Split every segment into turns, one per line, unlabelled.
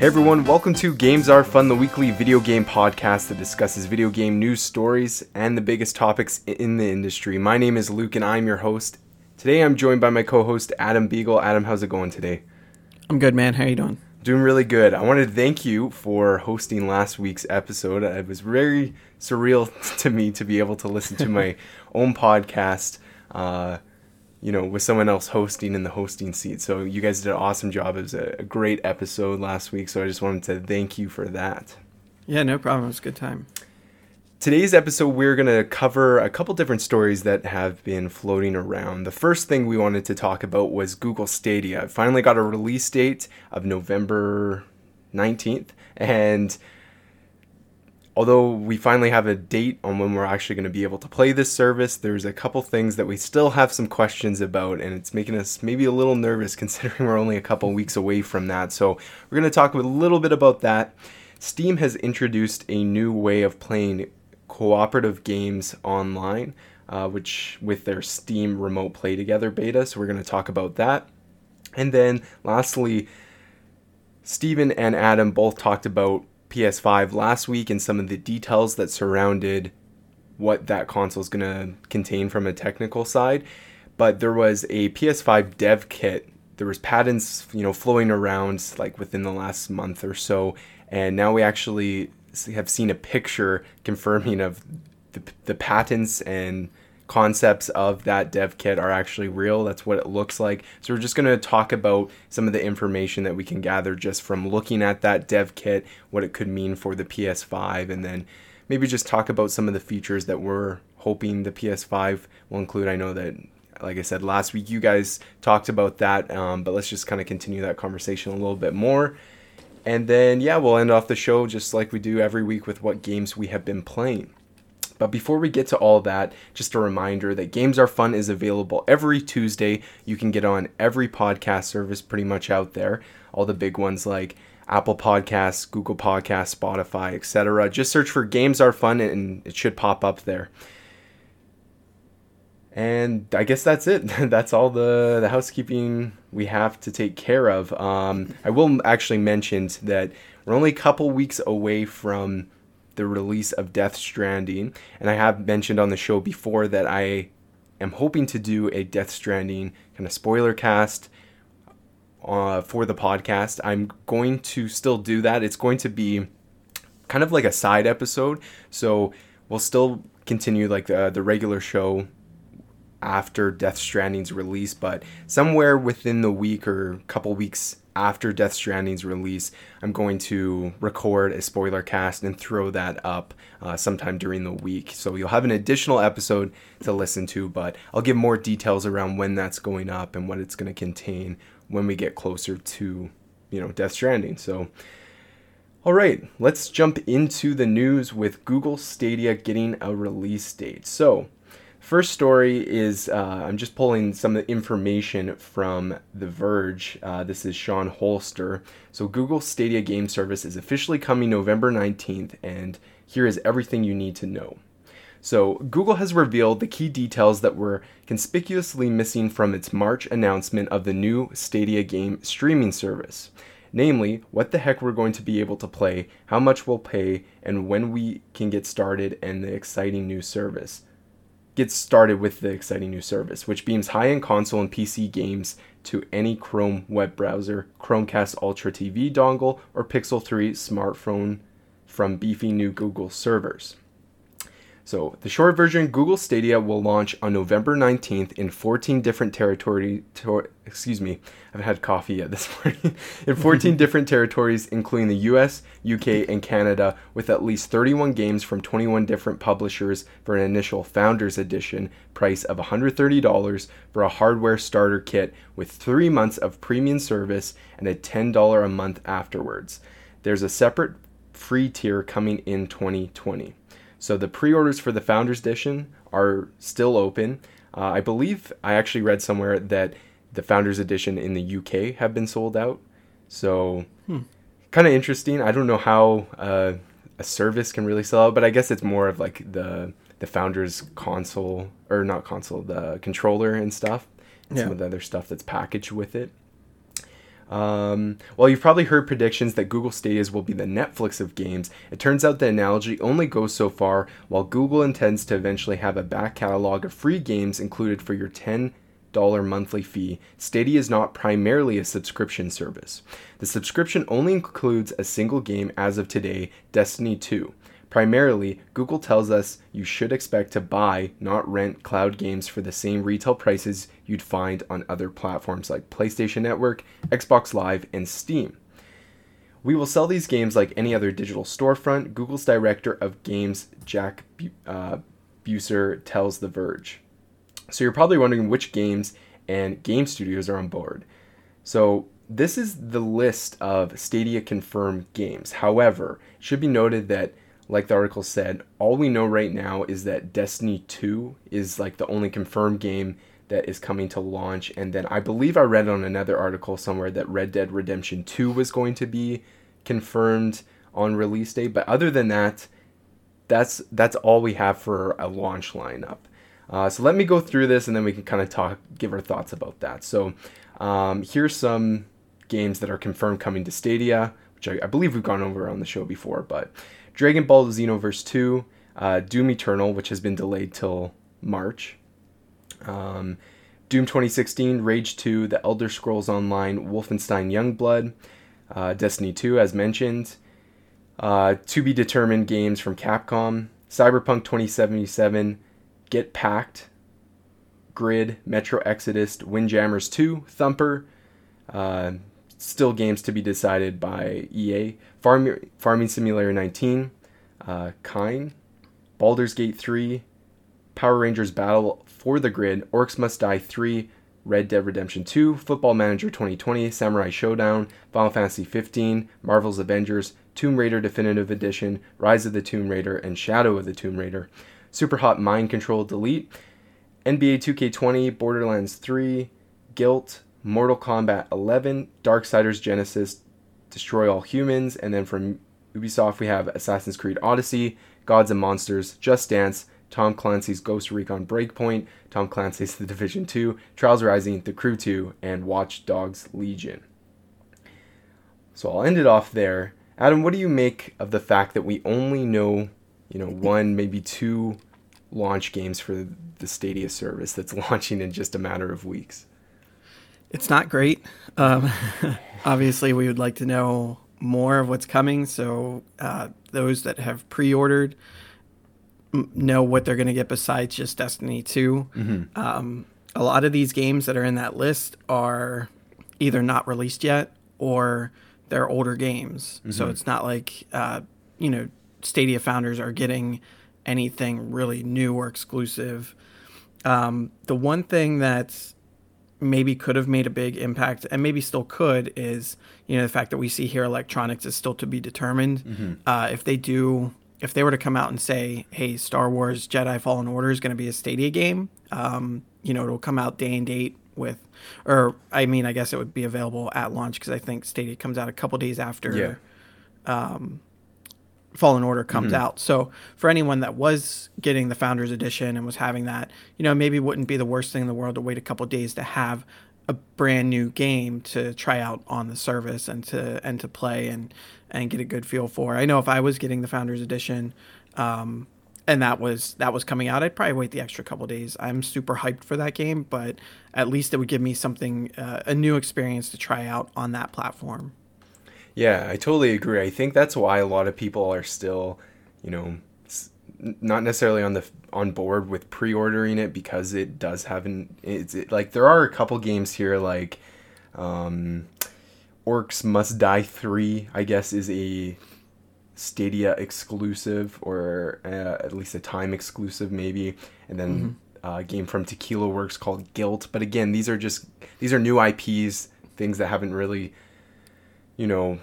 Hey everyone, welcome to Games Are Fun, the weekly video game podcast that discusses video game news stories and the biggest topics in the industry. My name is Luke and I'm your host. Today I'm joined by my co-host Adam Beagle. Adam, how's it going today?
I'm good, man. How are you doing?
Doing really good. I wanted to thank you for hosting last week's episode. It was very surreal to me to be able to listen to my own podcast. Uh, you know, with someone else hosting in the hosting seat. So you guys did an awesome job. It was a, a great episode last week. So I just wanted to thank you for that.
Yeah, no problem. It was a good time.
Today's episode, we're going to cover a couple different stories that have been floating around. The first thing we wanted to talk about was Google Stadia. It finally got a release date of November 19th. And although we finally have a date on when we're actually going to be able to play this service, there's a couple things that we still have some questions about, and it's making us maybe a little nervous considering we're only a couple weeks away from that. So, we're going to talk a little bit about that. Steam has introduced a new way of playing cooperative games online, uh, which with their Steam Remote Play Together beta. So, we're going to talk about that. And then, lastly, Stephen and Adam both talked about PS5 last week and some of the details that surrounded what that console is going to contain from a technical side. But there was a PS5 dev kit. There was patents, you know, flowing around like within the last month or so, and now we actually have seen a picture confirming of the, the patents and concepts of that dev kit are actually real. That's what it looks like. So we're just going to talk about some of the information that we can gather just from looking at that dev kit, what it could mean for the PS5, and then maybe just talk about some of the features that we're hoping the PS5 will include. I know that. Like I said last week, you guys talked about that, um, but let's just kind of continue that conversation a little bit more. And then, yeah, we'll end off the show just like we do every week with what games we have been playing. But before we get to all that, just a reminder that Games Are Fun is available every Tuesday. You can get on every podcast service pretty much out there, all the big ones like Apple Podcasts, Google Podcasts, Spotify, etc. Just search for Games Are Fun and it should pop up there. And I guess that's it. that's all the, the housekeeping we have to take care of. Um, I will actually mention that we're only a couple weeks away from the release of Death Stranding. And I have mentioned on the show before that I am hoping to do a Death Stranding kind of spoiler cast uh, for the podcast. I'm going to still do that. It's going to be kind of like a side episode. So we'll still continue like the, the regular show after Death Stranding's release, but somewhere within the week or couple weeks after Death Stranding's release, I'm going to record a spoiler cast and throw that up uh, sometime during the week. So you'll have an additional episode to listen to, but I'll give more details around when that's going up and what it's going to contain when we get closer to, you know, Death Stranding. So. All right, let's jump into the news with Google Stadia getting a release date. So, First story is uh, I'm just pulling some information from The Verge. Uh, this is Sean Hollister. So, Google Stadia Game Service is officially coming November 19th, and here is everything you need to know. So, Google has revealed the key details that were conspicuously missing from its March announcement of the new Stadia game streaming service. Namely, what the heck we're going to be able to play, how much we'll pay, and when we can get started, and the exciting new service gets started with the exciting new service, which beams high end console and PC games to any Chrome web browser, Chromecast Ultra TV dongle, or Pixel 3 smartphone from beefy new Google servers. So, the short version Google Stadia will launch on November 19th in 14 different territories. Ter- excuse me, I haven't had coffee yet this morning. in 14 different territories, including the US, UK, and Canada, with at least 31 games from 21 different publishers for an initial Founders Edition price of $130 for a hardware starter kit with three months of premium service and a $10 a month afterwards. There's a separate free tier coming in 2020. So the pre-orders for the Founders Edition are still open. Uh, I believe I actually read somewhere that the Founders Edition in the UK have been sold out. So hmm. kind of interesting. I don't know how uh, a service can really sell out, but I guess it's more of like the the Founders console or not console, the controller and stuff. And yeah. Some of the other stuff that's packaged with it. Um, well, you've probably heard predictions that Google Stadia's will be the Netflix of games. It turns out the analogy only goes so far, while Google intends to eventually have a back catalog of free games included for your 10 dollar monthly fee, Stadia is not primarily a subscription service. The subscription only includes a single game as of today, Destiny 2. Primarily, Google tells us you should expect to buy, not rent, cloud games for the same retail prices you'd find on other platforms like PlayStation Network, Xbox Live, and Steam. We will sell these games like any other digital storefront, Google's director of games, Jack uh, Buser, tells The Verge. So you're probably wondering which games and game studios are on board. So this is the list of Stadia confirmed games. However, it should be noted that like the article said, all we know right now is that Destiny 2 is like the only confirmed game that is coming to launch. And then I believe I read on another article somewhere that Red Dead Redemption 2 was going to be confirmed on release date. But other than that, that's that's all we have for a launch lineup. Uh, so let me go through this and then we can kind of talk, give our thoughts about that. So um, here's some games that are confirmed coming to Stadia, which I, I believe we've gone over on the show before, but Dragon Ball Xenoverse 2, uh, Doom Eternal, which has been delayed till March, um, Doom 2016, Rage 2, The Elder Scrolls Online, Wolfenstein Youngblood, uh, Destiny 2, as mentioned, uh, to be determined games from Capcom, Cyberpunk 2077, Get Packed, Grid, Metro Exodus, Windjammers 2, Thumper, uh, still games to be decided by EA. Farm, Farming Simulator 19, uh, Kine, Baldur's Gate 3, Power Rangers Battle for the Grid, Orcs Must Die 3, Red Dead Redemption 2, Football Manager 2020, Samurai Showdown, Final Fantasy 15, Marvel's Avengers, Tomb Raider Definitive Edition, Rise of the Tomb Raider, and Shadow of the Tomb Raider, Super Hot Mind Control Delete, NBA 2K20, Borderlands 3, Guilt, Mortal Kombat 11, Darksiders Genesis, Destroy All Humans, and then from Ubisoft we have Assassin's Creed Odyssey, Gods and Monsters, Just Dance, Tom Clancy's Ghost Recon Breakpoint, Tom Clancy's The Division 2, Trials Rising, The Crew 2, and Watch Dogs Legion. So I'll end it off there. Adam, what do you make of the fact that we only know, you know, one, maybe two launch games for the Stadia service that's launching in just a matter of weeks?
It's not great. Um, obviously, we would like to know more of what's coming. So uh, those that have pre-ordered know what they're going to get besides just Destiny 2. Mm-hmm. Um, a lot of these games that are in that list are either not released yet or they're older games. Mm-hmm. So it's not like uh, you know Stadia founders are getting anything really new or exclusive. Um, the one thing that's maybe could have made a big impact and maybe still could is you know the fact that we see here electronics is still to be determined mm-hmm. uh, if they do if they were to come out and say hey star wars jedi fallen order is going to be a stadia game um, you know it'll come out day and date with or i mean i guess it would be available at launch because i think stadia comes out a couple days after yeah. um, Fallen Order comes mm-hmm. out. So for anyone that was getting the Founders Edition and was having that, you know, maybe wouldn't be the worst thing in the world to wait a couple days to have a brand new game to try out on the service and to and to play and and get a good feel for. I know if I was getting the Founders Edition, um, and that was that was coming out, I'd probably wait the extra couple days. I'm super hyped for that game, but at least it would give me something uh, a new experience to try out on that platform.
Yeah, I totally agree. I think that's why a lot of people are still, you know, not necessarily on the on board with pre-ordering it because it does have an it's it, like there are a couple games here like um Orcs Must Die 3, I guess is a Stadia exclusive or uh, at least a time exclusive maybe and then mm-hmm. Uh, a game from Tequila Works called Guilt, but again, these are just these are new IPs, things that haven't really you know,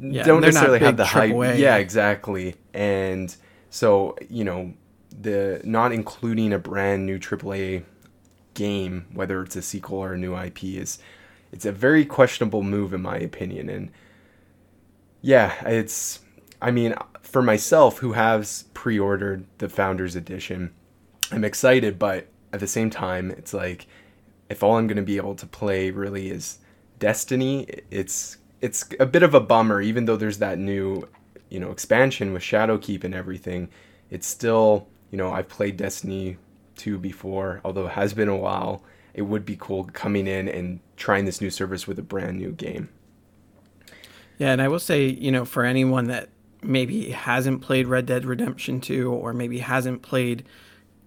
yeah, don't necessarily have the hype. Yeah, exactly. And so, you know, the not including a brand new AAA game, whether it's a sequel or a new IP, is it's a very questionable move in my opinion. And yeah, it's I mean, for myself who has pre-ordered the Founders Edition, I'm excited, but at the same time, it's like if all I'm going to be able to play really is Destiny, it's it's a bit of a bummer, even though there's that new, you know, expansion with Shadowkeep and everything. It's still, you know, I've played Destiny 2 before, although it has been a while. It would be cool coming in and trying this new service with a brand new game.
Yeah, and I will say, you know, for anyone that maybe hasn't played Red Dead Redemption 2 or maybe hasn't played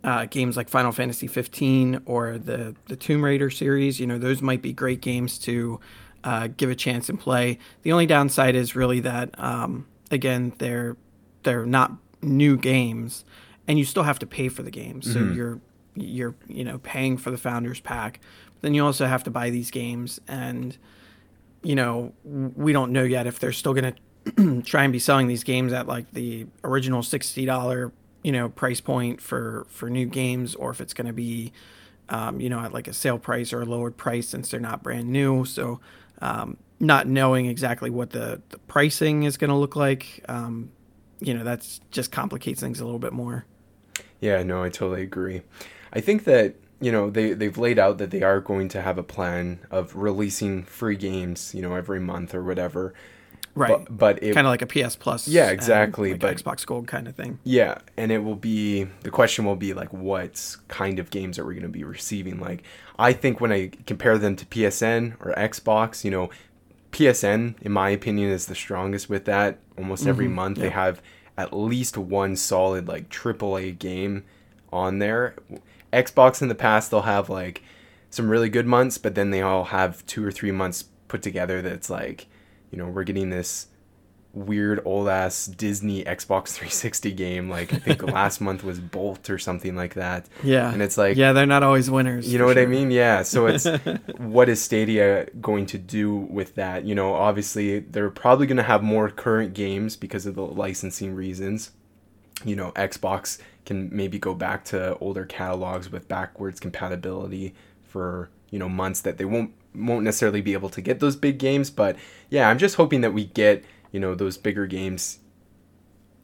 uh, games like Final Fantasy 15 or the the Tomb Raider series, you know, those might be great games to uh, give a chance and play. The only downside is really that um, again they're they're not new games, and you still have to pay for the games. So mm-hmm. you're you're you know paying for the founders pack. But then you also have to buy these games, and you know we don't know yet if they're still going to try and be selling these games at like the original sixty dollar you know price point for for new games, or if it's going to be um, you know at like a sale price or a lowered price since they're not brand new. So um, not knowing exactly what the, the pricing is going to look like, um, you know, that's just complicates things a little bit more.
Yeah, no, I totally agree. I think that you know they they've laid out that they are going to have a plan of releasing free games, you know, every month or whatever.
Right. But, but kind of like a PS Plus.
Yeah, exactly.
Like but Xbox Gold kind of thing.
Yeah, and it will be the question will be like, what kind of games are we going to be receiving? Like, I think when I compare them to PSN or Xbox, you know, PSN, in my opinion, is the strongest with that. Almost every mm-hmm. month they have at least one solid like AAA game on there. Xbox in the past they'll have like some really good months, but then they all have two or three months put together that's like you know, we're getting this weird old ass Disney Xbox 360 game. Like I think last month was Bolt or something like that.
Yeah.
And it's like
Yeah, they're not always winners.
You know what sure. I mean? Yeah. So it's what is Stadia going to do with that? You know, obviously they're probably gonna have more current games because of the licensing reasons. You know, Xbox can maybe go back to older catalogs with backwards compatibility for, you know, months that they won't won't necessarily be able to get those big games, but yeah, I'm just hoping that we get you know those bigger games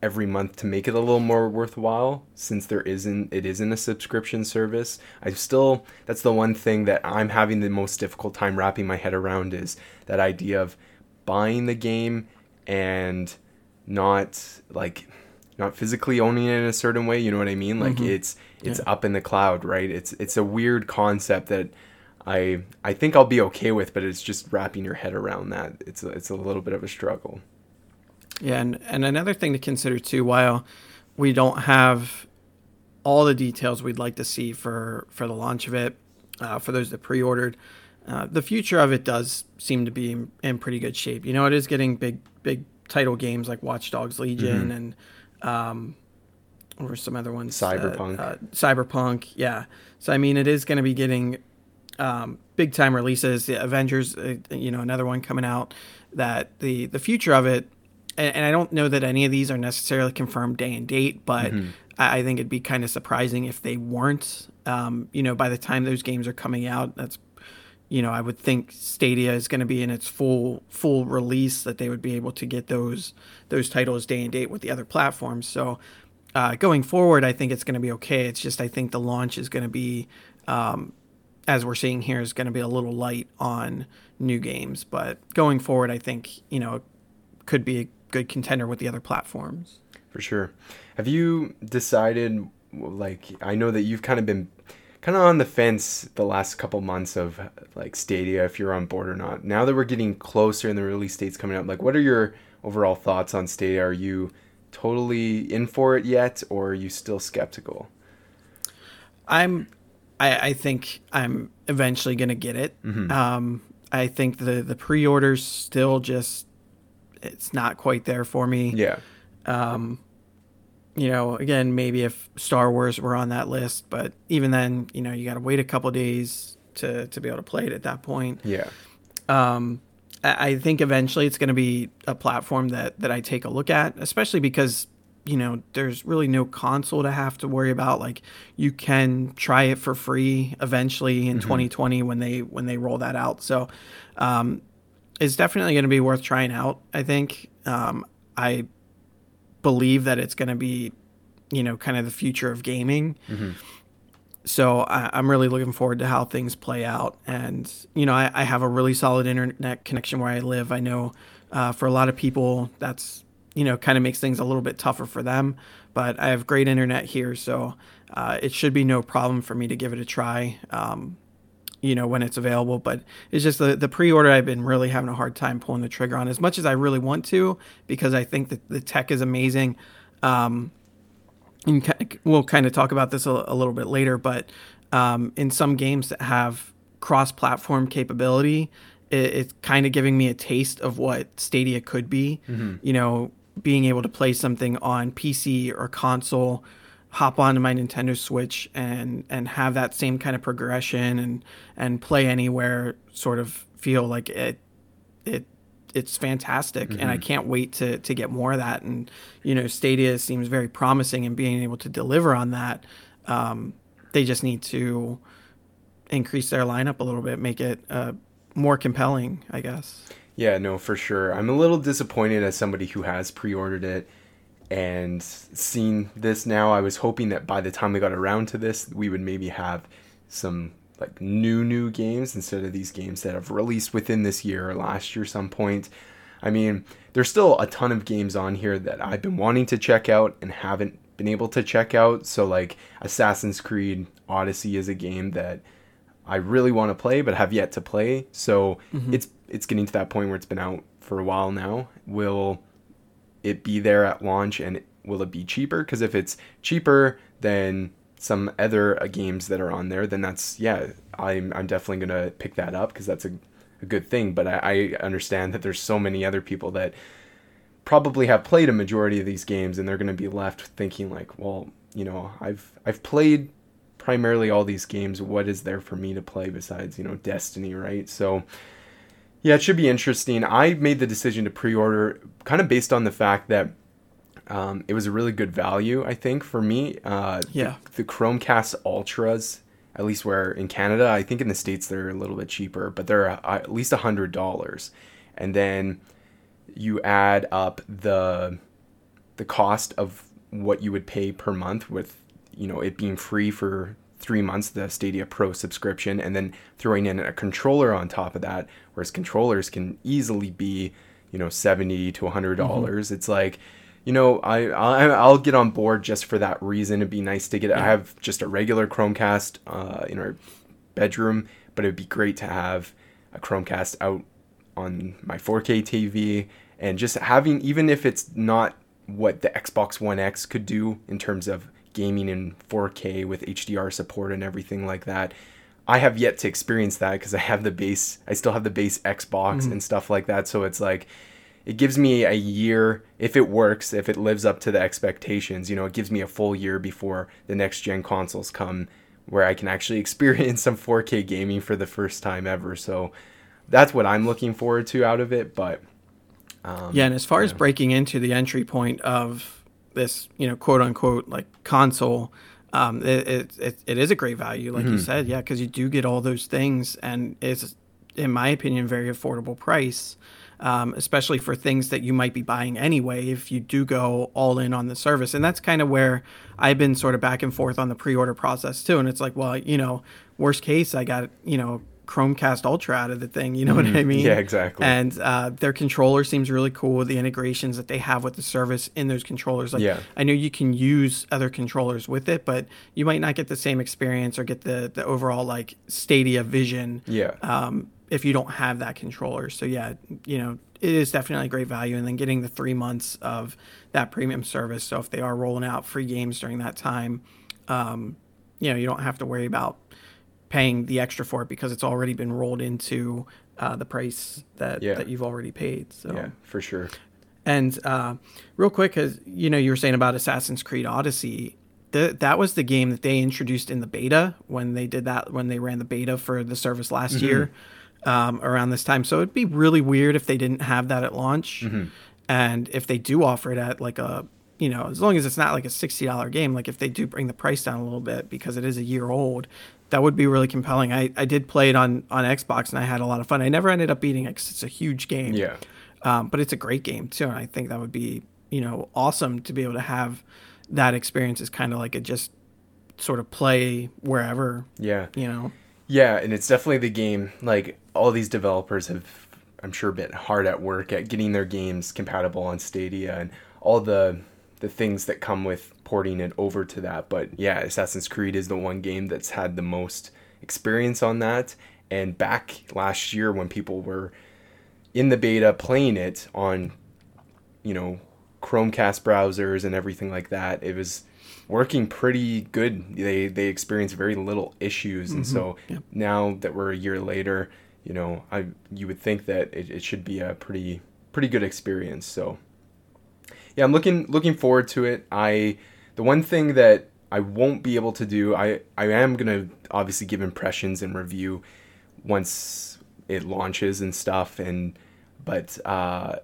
every month to make it a little more worthwhile since there isn't it isn't a subscription service i still that's the one thing that i'm having the most difficult time wrapping my head around is that idea of buying the game and not like not physically owning it in a certain way you know what i mean like mm-hmm. it's it's yeah. up in the cloud right it's it's a weird concept that I I think I'll be okay with, but it's just wrapping your head around that. It's a, it's a little bit of a struggle.
Yeah, and, and another thing to consider too, while we don't have all the details we'd like to see for for the launch of it, uh, for those that pre-ordered, uh, the future of it does seem to be in, in, pretty good shape. You know, it is getting big big title games like Watch Dogs Legion mm-hmm. and um, or some other ones.
Cyberpunk.
Uh, Cyberpunk, yeah. So I mean, it is going to be getting um, big time releases. The Avengers, uh, you know, another one coming out. That the the future of it, and, and, I don't know that any of these are necessarily confirmed day and date, but mm-hmm. I, I, think it'd be kind of surprising if they weren't. Um, you know, by the time those games are coming out, that's you know, I would think Stadia is going to be in its full full release that they would be able to get those those titles day and date with the other platforms. So uh, going forward, I think it's going to be okay. It's just I think the launch is going to be um, as we're seeing here, is going to be a little light on new games. But going forward, I think you know could be a good contender with the other platforms.
For sure. Have you decided? Like, I know that you've kind of been kind of on the fence the last couple months of like Stadia, if you're on board or not. Now that we're getting closer and the release date's coming up, like, what are your overall thoughts on Stadia? Are you totally in for it yet, or are you still skeptical?
I'm I, I think I'm eventually going to get it. Mm-hmm. Um, I think the the pre-orders still just it's not quite there for me.
Yeah.
Um, you know, again, maybe if Star Wars were on that list, but even then, you know, you got to wait a couple days to to be able to play it at that point.
Yeah.
Um, I, I think eventually it's going to be a platform that that I take a look at, especially because you know, there's really no console to have to worry about. Like you can try it for free eventually in mm-hmm. 2020 when they when they roll that out. So um, it's definitely going to be worth trying out. I think um, I believe that it's going to be, you know, kind of the future of gaming. Mm-hmm. so I, am really looking forward to how things play out. And you know, I, I, have a really solid internet connection where I live. I know uh, for a lot of people that's you know kind of makes things a little bit tougher for them, but I have great internet here, so uh, it should be no problem for me to give it a try. Um, you know when it's available but it's just the, the pre-order i've been really having a hard time pulling the trigger on as much as i really want to because i think that the tech is amazing um, and we'll kind of talk about this a, a little bit later, but um, in some games that have cross-platform capability, it, it's kind of giving me a taste of what Stadia could be. Mm-hmm. You know, being able to play something on PC or console, hop onto my Nintendo Switch and and have that same kind of progression and and play anywhere. Sort of feel like it it it's fantastic mm-hmm. and I mm-hmm. can't wait to to get more of that and you know Stadia seems very promising in being able to deliver on that um, they just need to increase their lineup a little bit make it uh, more compelling I guess
yeah no for sure I'm a little disappointed as somebody who has pre-ordered it and seen this now I was hoping that by the time we got around to this we would maybe have some like new new games instead of these games that have released within this year or last year some point. I mean, there's still a ton of games on here that I've been wanting to check out and haven't been able to check out. So like Assassin's Creed Odyssey is a game that I really want to play but have yet to play. So mm-hmm. it's it's getting to that point where it's been out for a while now. Will it be there at launch and will it be cheaper? Because if it's cheaper, than some other uh, games that are on there, then that's yeah, I'm I'm definitely gonna pick that up because that's a, a good thing. But I, I understand that there's so many other people that probably have played a majority of these games and they're gonna be left thinking like, well, you know, I've I've played primarily all these games. What is there for me to play besides you know Destiny, right? So. Yeah, it should be interesting. I made the decision to pre-order kind of based on the fact that um, it was a really good value, I think, for me. Uh,
yeah.
The, the, Chromecast Ultras, at least where in Canada, I think in the States they're a little bit cheaper, but they're uh, at least a $100. And then you add up the the cost of what you would pay per month with, you know, it being free for three months, the Stadia Pro subscription, and then throwing in a controller on top of that, whereas controllers can easily be, you know, 70 to $100. dollars mm-hmm. It's like, you know, I, I I'll get on board just for that reason. It'd be nice to get. Yeah. I have just a regular Chromecast uh, in our bedroom, but it'd be great to have a Chromecast out on my 4K TV and just having even if it's not what the Xbox One X could do in terms of gaming in 4K with HDR support and everything like that. I have yet to experience that because I have the base. I still have the base Xbox mm-hmm. and stuff like that. So it's like it gives me a year if it works if it lives up to the expectations you know it gives me a full year before the next gen consoles come where i can actually experience some 4k gaming for the first time ever so that's what i'm looking forward to out of it but
um, yeah and as far yeah. as breaking into the entry point of this you know quote unquote like console um, it, it, it is a great value like mm-hmm. you said yeah because you do get all those things and it's in my opinion very affordable price um, especially for things that you might be buying anyway if you do go all in on the service. And that's kind of where I've been sort of back and forth on the pre order process too. And it's like, well, you know, worst case, I got, you know, Chromecast Ultra out of the thing. You know mm-hmm. what I mean?
Yeah, exactly.
And uh, their controller seems really cool. With the integrations that they have with the service in those controllers. Like,
yeah.
I know you can use other controllers with it, but you might not get the same experience or get the the overall like Stadia vision.
Yeah.
Um, if you don't have that controller. So yeah, you know, it is definitely a great value. And then getting the three months of that premium service. So if they are rolling out free games during that time, um, you know, you don't have to worry about paying the extra for it because it's already been rolled into uh, the price that yeah. that you've already paid. So
yeah, for sure.
And uh, real quick, as you know, you were saying about Assassin's Creed Odyssey. The, that was the game that they introduced in the beta when they did that when they ran the beta for the service last mm-hmm. year um, around this time. So it'd be really weird if they didn't have that at launch. Mm-hmm. And if they do offer it at like a, you know, as long as it's not like a $60 game, like if they do bring the price down a little bit because it is a year old, that would be really compelling. I, I did play it on, on Xbox and I had a lot of fun. I never ended up beating it because it's a huge game.
Yeah.
Um, but it's a great game too. And I think that would be, you know, awesome to be able to have that experience is kind of like a just sort of play wherever.
Yeah.
You know.
Yeah, and it's definitely the game. Like all these developers have, I'm sure, been hard at work at getting their games compatible on Stadia and all the the things that come with porting it over to that. But yeah, Assassin's Creed is the one game that's had the most experience on that. And back last year when people were in the beta playing it on, you know, Chromecast browsers and everything like that, it was working pretty good. They they experienced very little issues, and mm-hmm. so
Yep.
now that we're a year later, you know, I you would think that it, it should be a pretty pretty good experience. So yeah, I'm looking looking forward to it. I the one thing that I won't be able to do, I I am gonna obviously give impressions and review once it launches and stuff, and but uh,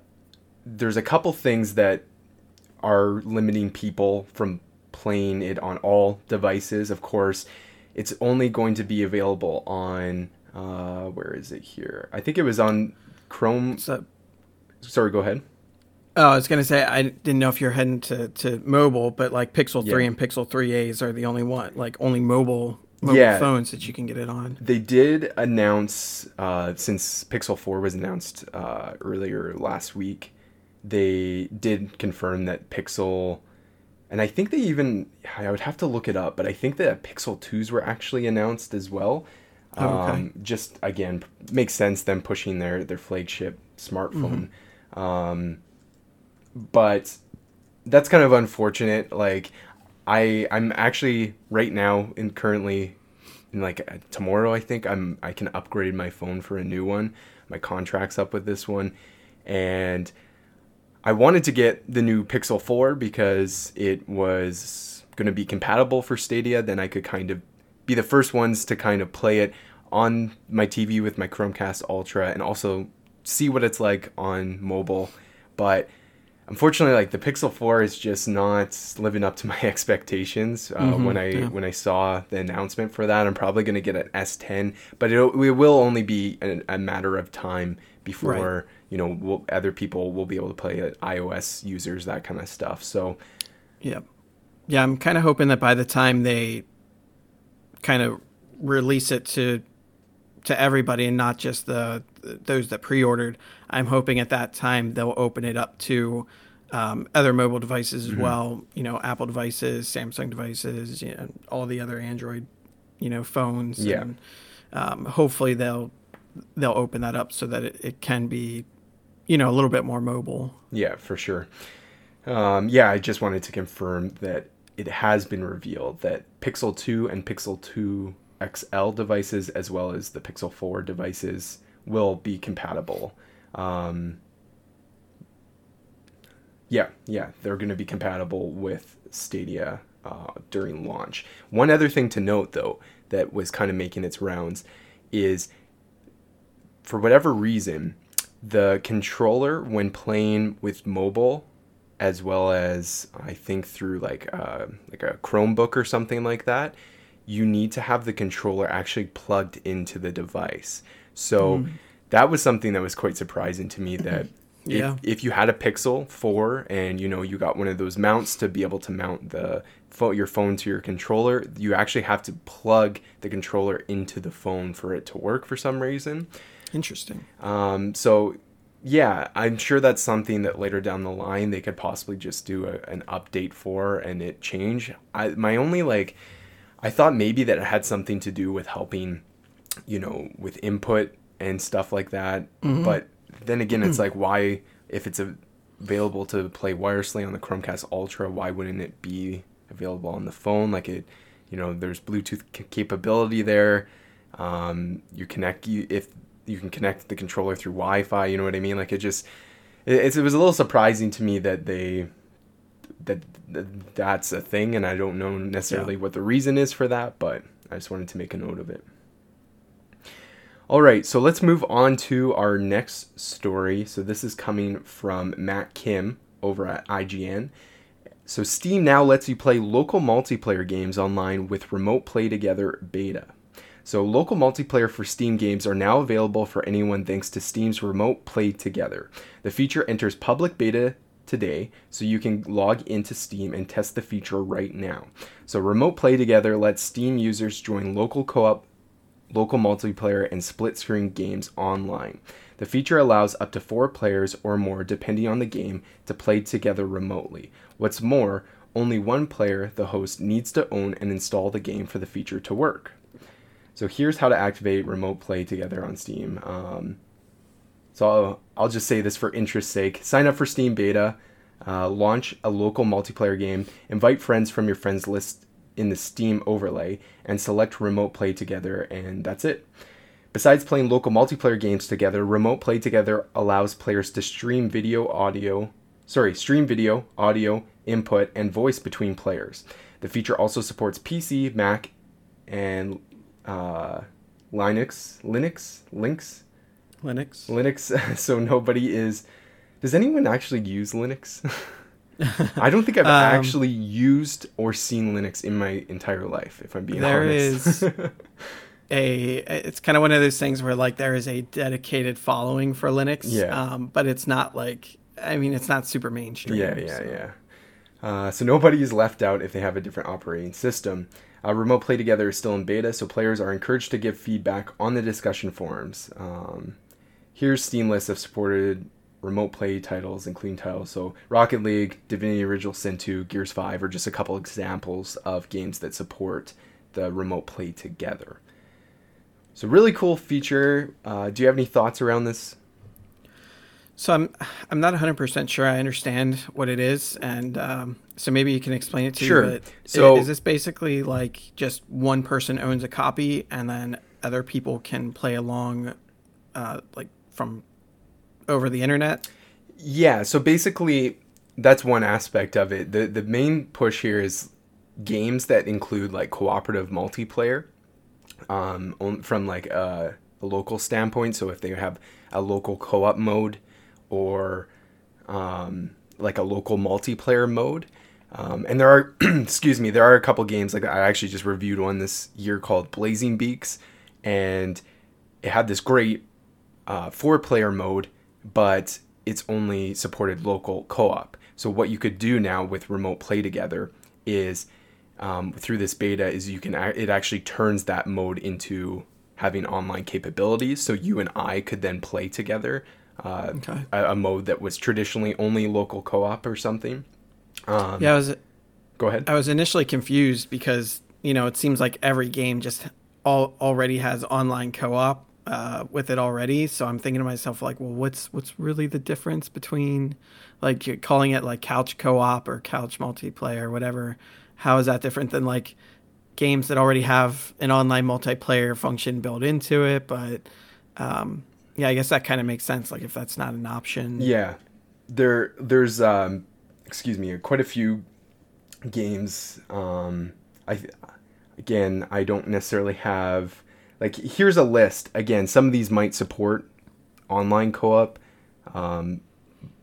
there's a couple things that are limiting people from playing it on all devices. Of course, it's only going to be available on uh, where is it here? I think it was on Chrome. Sorry, go ahead.
Oh, I was gonna say I didn't know if you're heading to, to mobile, but like Pixel three and Pixel three A's are the only one, like only mobile mobile
Yeah.
phones that you can get it on.
They did announce, uh, since Pixel 4 was announced uh, earlier last week, they did confirm that Pixel, and I think they even, I would have to look it up, but I think that Pixel 2s were actually announced as well.
Oh, okay.
Um, just again, makes sense them pushing their, their flagship smartphone. Um, but that's kind of unfortunate. Like, I I'm actually right now in currently in like uh, tomorrow I think I'm I can upgrade my phone for a new one. My contract's up with this one, and I wanted to get the new Pixel 4 because it was going to be compatible for Stadia. Then I could kind of be the first ones to kind of play it on my TV with my Chromecast Ultra and also see what it's like on mobile. But unfortunately, like the Pixel 4 is just not living up to my expectations. Uh,
Mhm,
when I
yeah.
when I saw the announcement for that, I'm probably going to get an S10, but it, it will only be a, a matter of time before you know we'll, other people will be able to play it. iOS users, that kind of stuff. So
Yeah, yeah. I'm kind of hoping that by the time they kind of release it to to everybody and not just the those that pre-ordered, I'm hoping at that time they'll open it up to um, other mobile devices
Mm-hmm.
as well. You know, Apple devices, Samsung devices, you know, all the other Android, you know, phones.
Yeah.
And, um, hopefully they'll they'll open that up so that it, it can be, you know, a little bit more mobile.
Yeah, for sure. Um, yeah, I just wanted to confirm that it has been revealed that Pixel 2 and Pixel 2 XL devices, as well as the Pixel 4 devices, will be compatible. Um, yeah, yeah, they're going to be compatible with Stadia uh, during launch. One other thing to note, though, that was kind of making its rounds is for whatever reason, the controller when playing with mobile, as well as I think through like uh, like a Chromebook or something like that, you need to have the controller actually plugged into the device. So that was something that was quite surprising to me that.
Yeah.
If, if you had a Pixel 4 and you know you got one of those mounts to be able to mount the pho- your phone to your controller, you actually have to plug the controller into the phone for it to work for some reason.
Interesting.
Um, so yeah, I'm sure that's something that later down the line they could possibly just do a, an update for and it change. I my only like, I thought maybe that it had something to do with helping, you know, with input and stuff like that. But then again, it's like why if it's available to play wirelessly on the Chromecast Ultra, why wouldn't it be available on the phone? Like it, you know, there's Bluetooth c- capability there. Um, you connect you if you can connect the controller through Wi-Fi. You know what I mean? Like it just it, it's, it was a little surprising to me that they that, that that's a thing, and I don't know necessarily
Yeah.
what the reason is for that, but I just wanted to make a note of it. All right, so let's move on to our next story. So this is coming from Matt Kim over at IGN. So Steam now lets you play local multiplayer games online with remote play together beta. So local multiplayer for Steam games are now available for anyone thanks to Steam's remote play together. The feature enters public beta today so you can log into Steam and test the feature right now. So Remote Play Together lets Steam users join local co-op, local multiplayer and split screen games online. The feature allows up to 4 players or more depending on the game to play together remotely. What's more, only one player, the host, needs to own and install the game for the feature to work. So here's how to activate remote play together on Steam. Um, so I'll, I'll, just say this for interest's sake. Sign up for Steam Beta, uh, launch a local multiplayer game, invite friends from your friends list in the Steam overlay, and select remote play together, and that's it. Besides playing local multiplayer games together, remote play together allows players to stream video, audio, sorry, stream video, audio, input, and voice between players. The feature also supports PC, Mac, and uh, Linux, Linux, Links,
Linux,
Linux. So nobody is. Does anyone actually use Linux? I don't think I've um, actually used or seen Linux in my entire life. If I'm being
there
honest,
there is a. It's kind of one of those things where like there is a dedicated following for Linux.
Yeah.
Um, but it's not like I mean it's not super mainstream.
Yeah, yeah, so. yeah. Uh, so nobody is left out if they have a different operating system. Uh, remote play together is still in beta, so players are encouraged to give feedback on the discussion forums. Um, here's Steam list of supported remote play titles, and clean titles. So Rocket League, Divinity Original Sin 2, Gears 5 are just a couple examples of games that support the remote play together. So really cool feature. Uh, do you have any thoughts around this?
So I'm I'm not 100% sure I understand what it is and um, so maybe you can explain it to
sure.
me. Sure.
So
is this basically like just one person owns a copy and then other people can play along uh, like from over the internet?
Yeah, so basically that's one aspect of it. The the main push here is games that include like cooperative multiplayer um, from like a, a local standpoint. So if they have a local co-op mode or um, like a local multiplayer mode. Um, and there are, excuse me, there are a couple games like I actually just reviewed one this year called Blazing Beaks, and it had this great uh, four-player mode, but it's only supported local co-op. So what you could do now with remote play together is um, through this beta is you can it actually turns that mode into having online capabilities. So you and I could then play together uh, okay. a, a, mode that was traditionally only local co-op or something.
Um, yeah, I was.
Go ahead.
I was initially confused because you know it seems like every game just all already has online co-op uh, with it already. So I'm thinking to myself like, well, what's what's really the difference between like calling it like couch co-op or couch multiplayer or whatever? How is that different than like games that already have an online multiplayer function built into it, but um, yeah, I guess that kind of makes sense. Like if that's not an option.
Yeah, there there's um, excuse me, quite a few games. Um, I again, I don't necessarily have like here's a list. Again, some of these might support online co-op, um,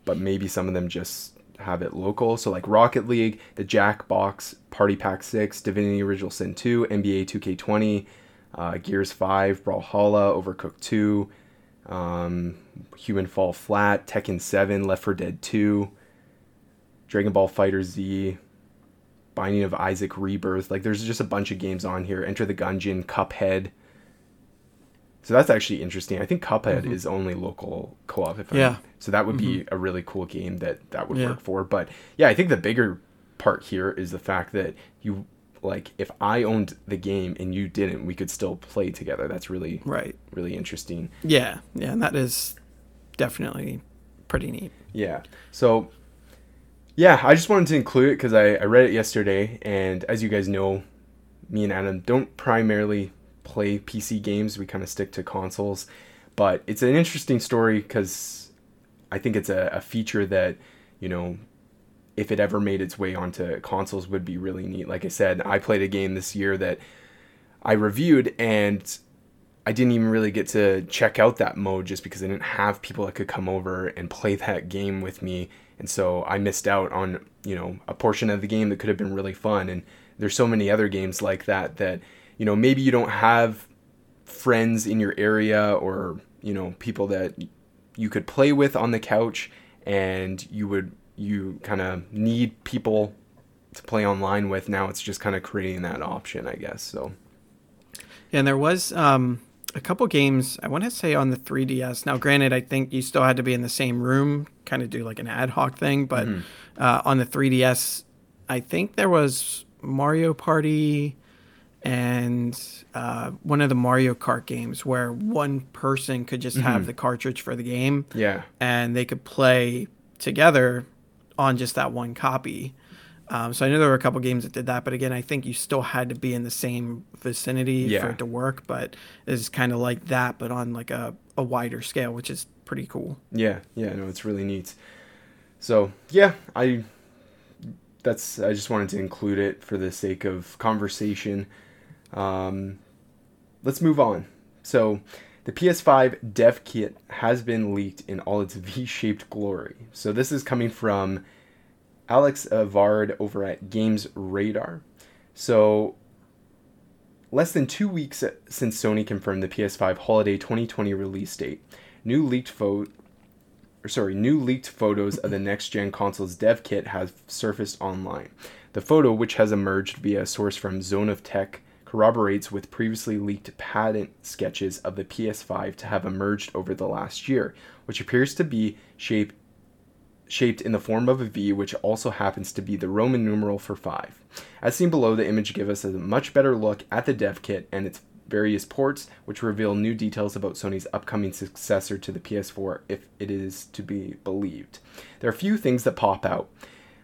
but maybe some of them just have it local. So like Rocket League, the Jackbox, Party Pack Six, Divinity Original Sin Two, NBA 2K20, uh, Gears Five, Brawlhalla, Overcooked Two um, Human Fall Flat, Tekken 7, Left 4 Dead 2, Dragon Ball Fighter Z, Binding of Isaac Rebirth. Like there's just a bunch of games on here. Enter the Gungeon, Cuphead. So that's actually interesting. I think Cuphead mm-hmm. is only local co-op. If
yeah.
I'm, so that would mm-hmm. be a really cool game that that would yeah. work for. But yeah, I think the bigger part here is the fact that you like if I owned the game and you didn't, we could still play together. That's really
right,
really interesting.
Yeah, yeah, and that is definitely pretty neat.
Yeah. So yeah, I just wanted to include it because I, I read it yesterday, and as you guys know, me and Adam don't primarily play PC games. We kind of stick to consoles, but it's an interesting story because I think it's a, a feature that you know if it ever made its way onto consoles would be really neat. Like I said, I played a game this year that I reviewed and I didn't even really get to check out that mode just because I didn't have people that could come over and play that game with me. And so I missed out on, you know, a portion of the game that could have been really fun. And there's so many other games like that that, you know, maybe you don't have friends in your area or, you know, people that you could play with on the couch and you would you kind of need people to play online with. Now it's just kind of creating that option, I guess. So.
And there was um, a couple games I want to say on the 3DS. Now, granted, I think you still had to be in the same room, kind of do like an ad hoc thing. But mm-hmm. uh, on the 3DS, I think there was Mario Party and uh, one of the Mario Kart games where one person could just mm-hmm. have the cartridge for the game.
Yeah.
And they could play together on just that one copy. Um, so I know there were a couple games that did that, but again, I think you still had to be in the same vicinity yeah. for it to work. But it's kind of like that, but on like a, a wider scale, which is pretty cool.
Yeah, yeah, no, it's really neat. So yeah, I that's I just wanted to include it for the sake of conversation. Um, let's move on. So, the PS5 dev kit has been leaked in all its V-shaped glory. So this is coming from Alex Avard over at Games Radar. So less than two weeks since Sony confirmed the PS5 holiday 2020 release date, new leaked photo or sorry, new leaked photos of the next gen console's dev kit have surfaced online. The photo, which has emerged via a source from Zone of Tech, corroborates with previously leaked patent sketches of the PS5 to have emerged over the last year, which appears to be shaped shaped in the form of a V, which also happens to be the Roman numeral for 5. As seen below, the image gives us a much better look at the dev kit and its various ports, which reveal new details about Sony's upcoming successor to the PS4, if it is to be believed. There are a few things that pop out.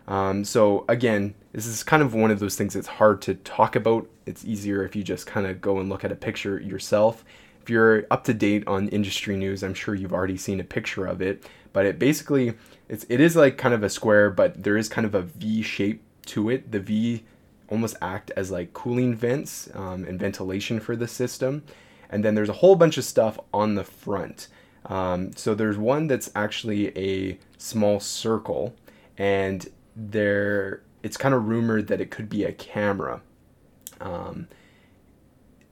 Um, so again, this is kind of one of those things that's hard to talk about. It's easier if you just kind of go and look at a picture yourself. If you're up to date on industry news, I'm sure you've already seen a picture of it. But it basically it's it is like kind of a square, but there is kind of a V shape to it. The V almost act as like cooling vents um, and ventilation for the system. And then there's a whole bunch of stuff on the front. Um, so there's one that's actually a small circle, and there it's kind of rumored that it could be a camera. Um,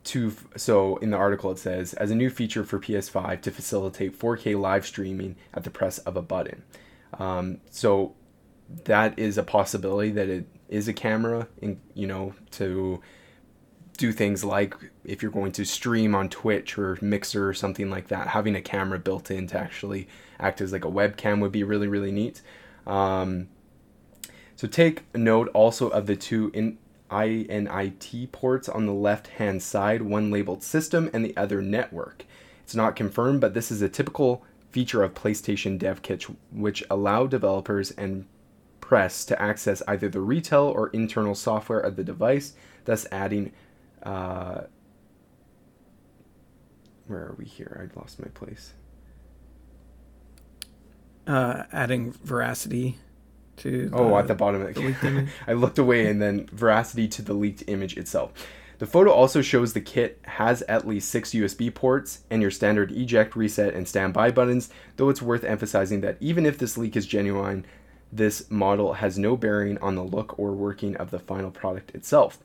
to so in the article it says as a new feature for PS5 to facilitate 4K live streaming at the press of a button. Um, so that is a possibility that it is a camera, in, you know, to do things like if you're going to stream on Twitch or Mixer or something like that, having a camera built in to actually act as like a webcam would be really really neat. Um, so take note also of the two in INIT ports on the left hand side, one labeled system and the other network. It's not confirmed, but this is a typical feature of PlayStation Dev Kits, which allow developers and press to access either the retail or internal software of the device, thus adding. Uh, where are we here? I lost my place.
Uh, adding veracity to
oh at the bottom of it. I looked away and then veracity to the leaked image itself. The photo also shows the kit has at least six USB ports and your standard eject, reset, and standby buttons, though it's worth emphasizing that even if this leak is genuine, this model has no bearing on the look or working of the final product itself.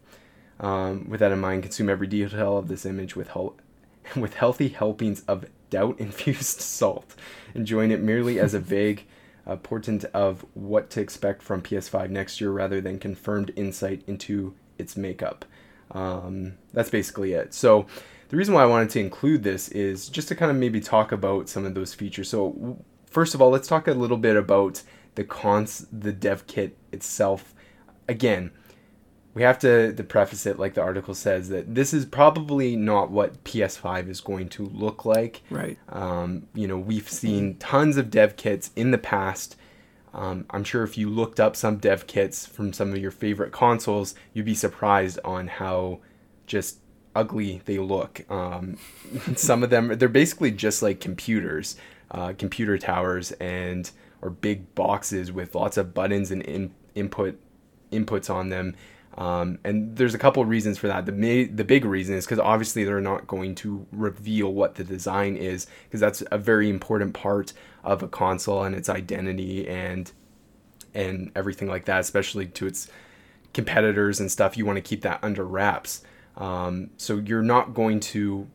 Um, with that in mind, consume every detail of this image with, hel- with healthy helpings of doubt infused salt, enjoying it merely as a vague uh, portent of what to expect from PS5 next year rather than confirmed insight into its makeup. Um, that's basically it. So, the reason why I wanted to include this is just to kind of maybe talk about some of those features. So, first of all, let's talk a little bit about the cons, the dev kit itself. Again, we have to, to preface it like the article says that this is probably not what PS5 is going to look like.
Right.
Um, you know, we've seen tons of dev kits in the past. Um, I'm sure if you looked up some dev kits from some of your favorite consoles, you'd be surprised on how just ugly they look. Um, some of them, they're basically just like computers, uh, computer towers, and or big boxes with lots of buttons and in, input inputs on them um, and there's a couple reasons for that. The ma- the big reason is because obviously they're not going to reveal what the design is because that's a very important part of a console and its identity and and everything like that, especially to its competitors and stuff. You want to keep that under wraps. Um, so you're not going to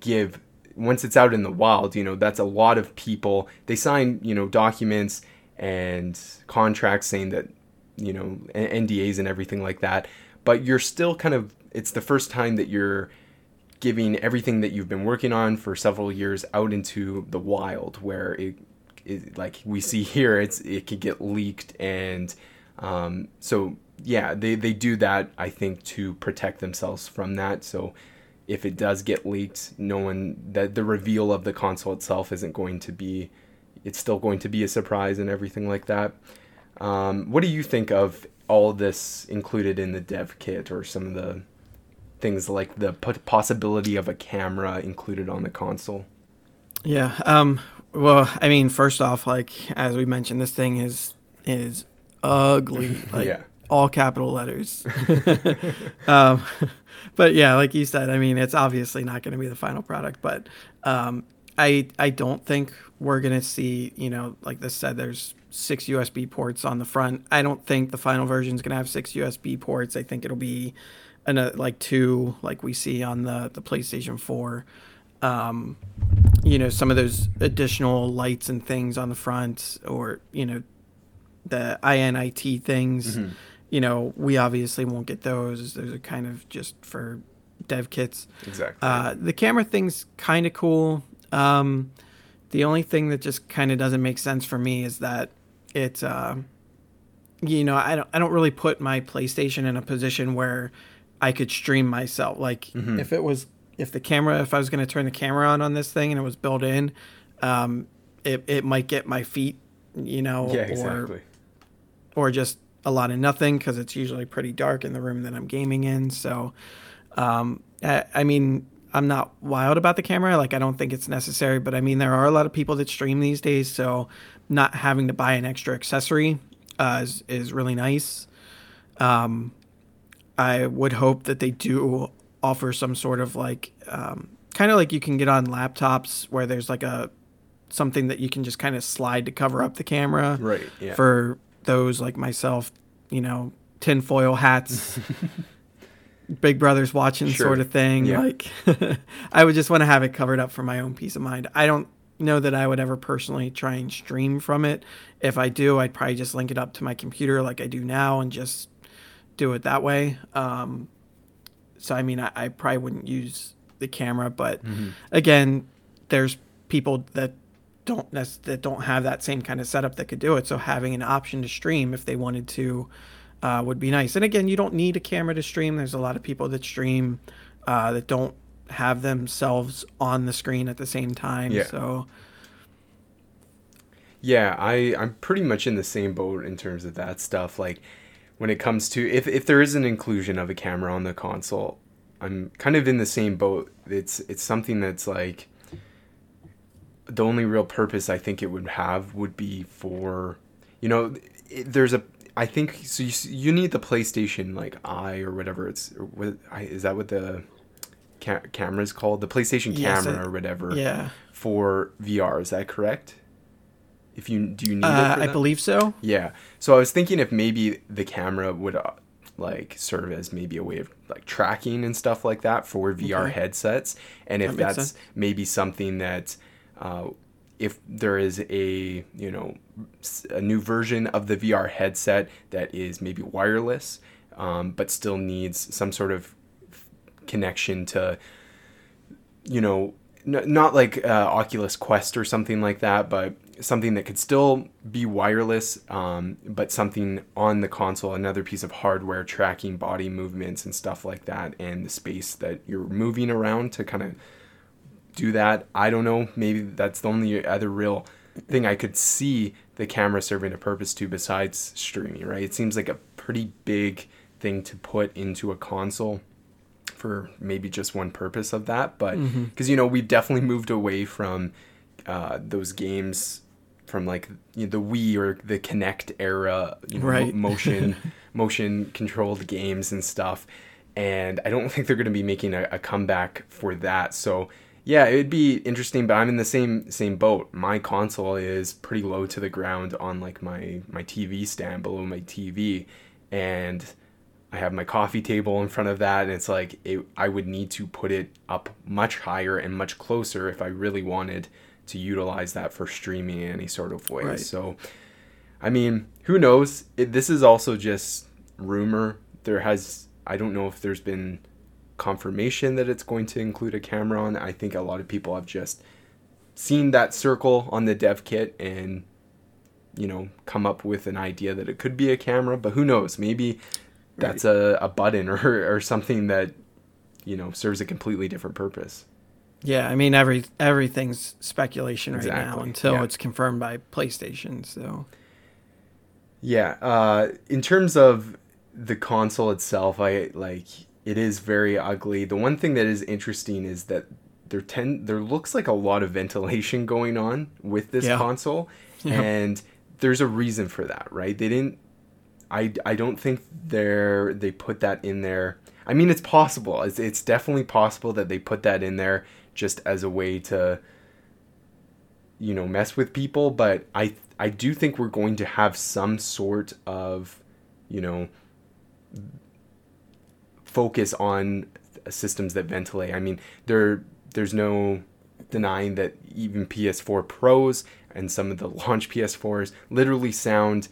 give once it's out in the wild. You know that's a lot of people. They sign you know documents and contracts saying that you know NDAs and everything like that. But you're still kind of it's the first time that you're giving everything that you've been working on for several years out into the wild where it, it like we see here it's it could get leaked and um, so yeah they, they do that i think to protect themselves from that so if it does get leaked no one that the reveal of the console itself isn't going to be it's still going to be a surprise and everything like that um, what do you think of all this included in the dev kit or some of the things like the possibility of a camera included on the console.
Yeah. Um, well, I mean, first off, like as we mentioned, this thing is is ugly. Like yeah. all capital letters. um, but yeah, like you said, I mean, it's obviously not going to be the final product, but um, I I don't think we're going to see, you know, like this said, there's six USB ports on the front. I don't think the final version is going to have six USB ports. I think it'll be and uh, like two like we see on the the PlayStation 4 um, you know some of those additional lights and things on the front or you know the INIT things mm-hmm. you know we obviously won't get those those are kind of just for dev kits
exactly
uh, the camera thing's kind of cool um, the only thing that just kind of doesn't make sense for me is that it's uh, you know I don't I don't really put my PlayStation in a position where I could stream myself. Like mm-hmm. if it was if the camera if I was going to turn the camera on on this thing and it was built in, um, it it might get my feet, you know,
yeah, exactly.
or or just a lot of nothing because it's usually pretty dark in the room that I'm gaming in. So, um, I, I mean, I'm not wild about the camera. Like I don't think it's necessary, but I mean there are a lot of people that stream these days, so not having to buy an extra accessory uh, is is really nice. Um, I would hope that they do offer some sort of like um, kind of like you can get on laptops where there's like a something that you can just kind of slide to cover up the camera.
Right. Yeah.
For those like myself, you know, tinfoil hats, Big Brother's watching sure. sort of thing. Yeah. Like, I would just want to have it covered up for my own peace of mind. I don't know that I would ever personally try and stream from it. If I do, I'd probably just link it up to my computer like I do now and just do it that way. Um, so I mean, I, I, probably wouldn't use the camera, but mm-hmm. again, there's people that don't that don't have that same kind of setup that could do it. So having an option to stream if they wanted to uh, would be nice. And again, you don't need a camera to stream. There's a lot of people that stream uh, that don't have themselves on the screen at the same time. Yeah. So.
Yeah, I I'm pretty much in the same boat in terms of that stuff. Like when it comes to if if there is an inclusion of a camera on the console, I'm kind of in the same boat. It's it's something that's like the only real purpose I think it would have would be for you know it, there's a I think so you, you need the PlayStation like Eye or whatever it's or what, is that what the ca- camera is called the PlayStation camera yes, or whatever
yeah
for VR is that correct if you do you need
uh,
it?
I believe so.
Yeah. So I was thinking if maybe the camera would uh, like serve as maybe a way of like tracking and stuff like that for VR okay. headsets, and if that that's sense. maybe something that. Uh, if there is a you know a new version of the VR headset that is maybe wireless, um, but still needs some sort of connection to you know n- not like uh, Oculus Quest or something like that, but something that could still be wireless, um, but something on the console, another piece of hardware tracking body movements and stuff like that, and the space that you're moving around to kind of do that. I don't know. Maybe that's the only other real thing I could see the camera serving a purpose to besides streaming, right? It seems like a pretty big thing to put into a console for maybe just one purpose of that, but because mm-hmm. you know we've definitely moved away from uh, those games from like you know, the Wii or the Kinect era, you know,
right.
mo- motion motion controlled games and stuff. And I don't think they're going to be making a, a, comeback for that. So yeah, it would be interesting. But I'm in the same same boat. My console is pretty low to the ground on like my my TV stand below my TV, and I have my coffee table in front of that, and it's like it, I would need to put it up much higher and much closer if I really wanted to utilize that for streaming in any sort of way. Right. So I mean, who knows? It, this is also just rumor. There has I don't know if there's been confirmation that it's going to include a camera on. I think a lot of people have just seen that circle on the dev kit and you know come up with an idea that it could be a camera but who knows maybe that's right. a, a button or, or something that you know serves a completely different purpose
yeah i mean every everything's speculation right exactly. now until yeah. it's confirmed by playstation so
yeah uh, in terms of the console itself i like it is very ugly the one thing that is interesting is that there tend there looks like a lot of ventilation going on with this yeah. console yeah. and there's a reason for that right they didn't i i don't think they're they put that in there. I mean it's possible. It's, it's definitely possible that they put that in there just as a way to you know mess with people but i i do think we're going to have some sort of you know focus on systems that ventilate. I mean there there's no denying that even PS4 Pros and some of the launch PS4s literally sound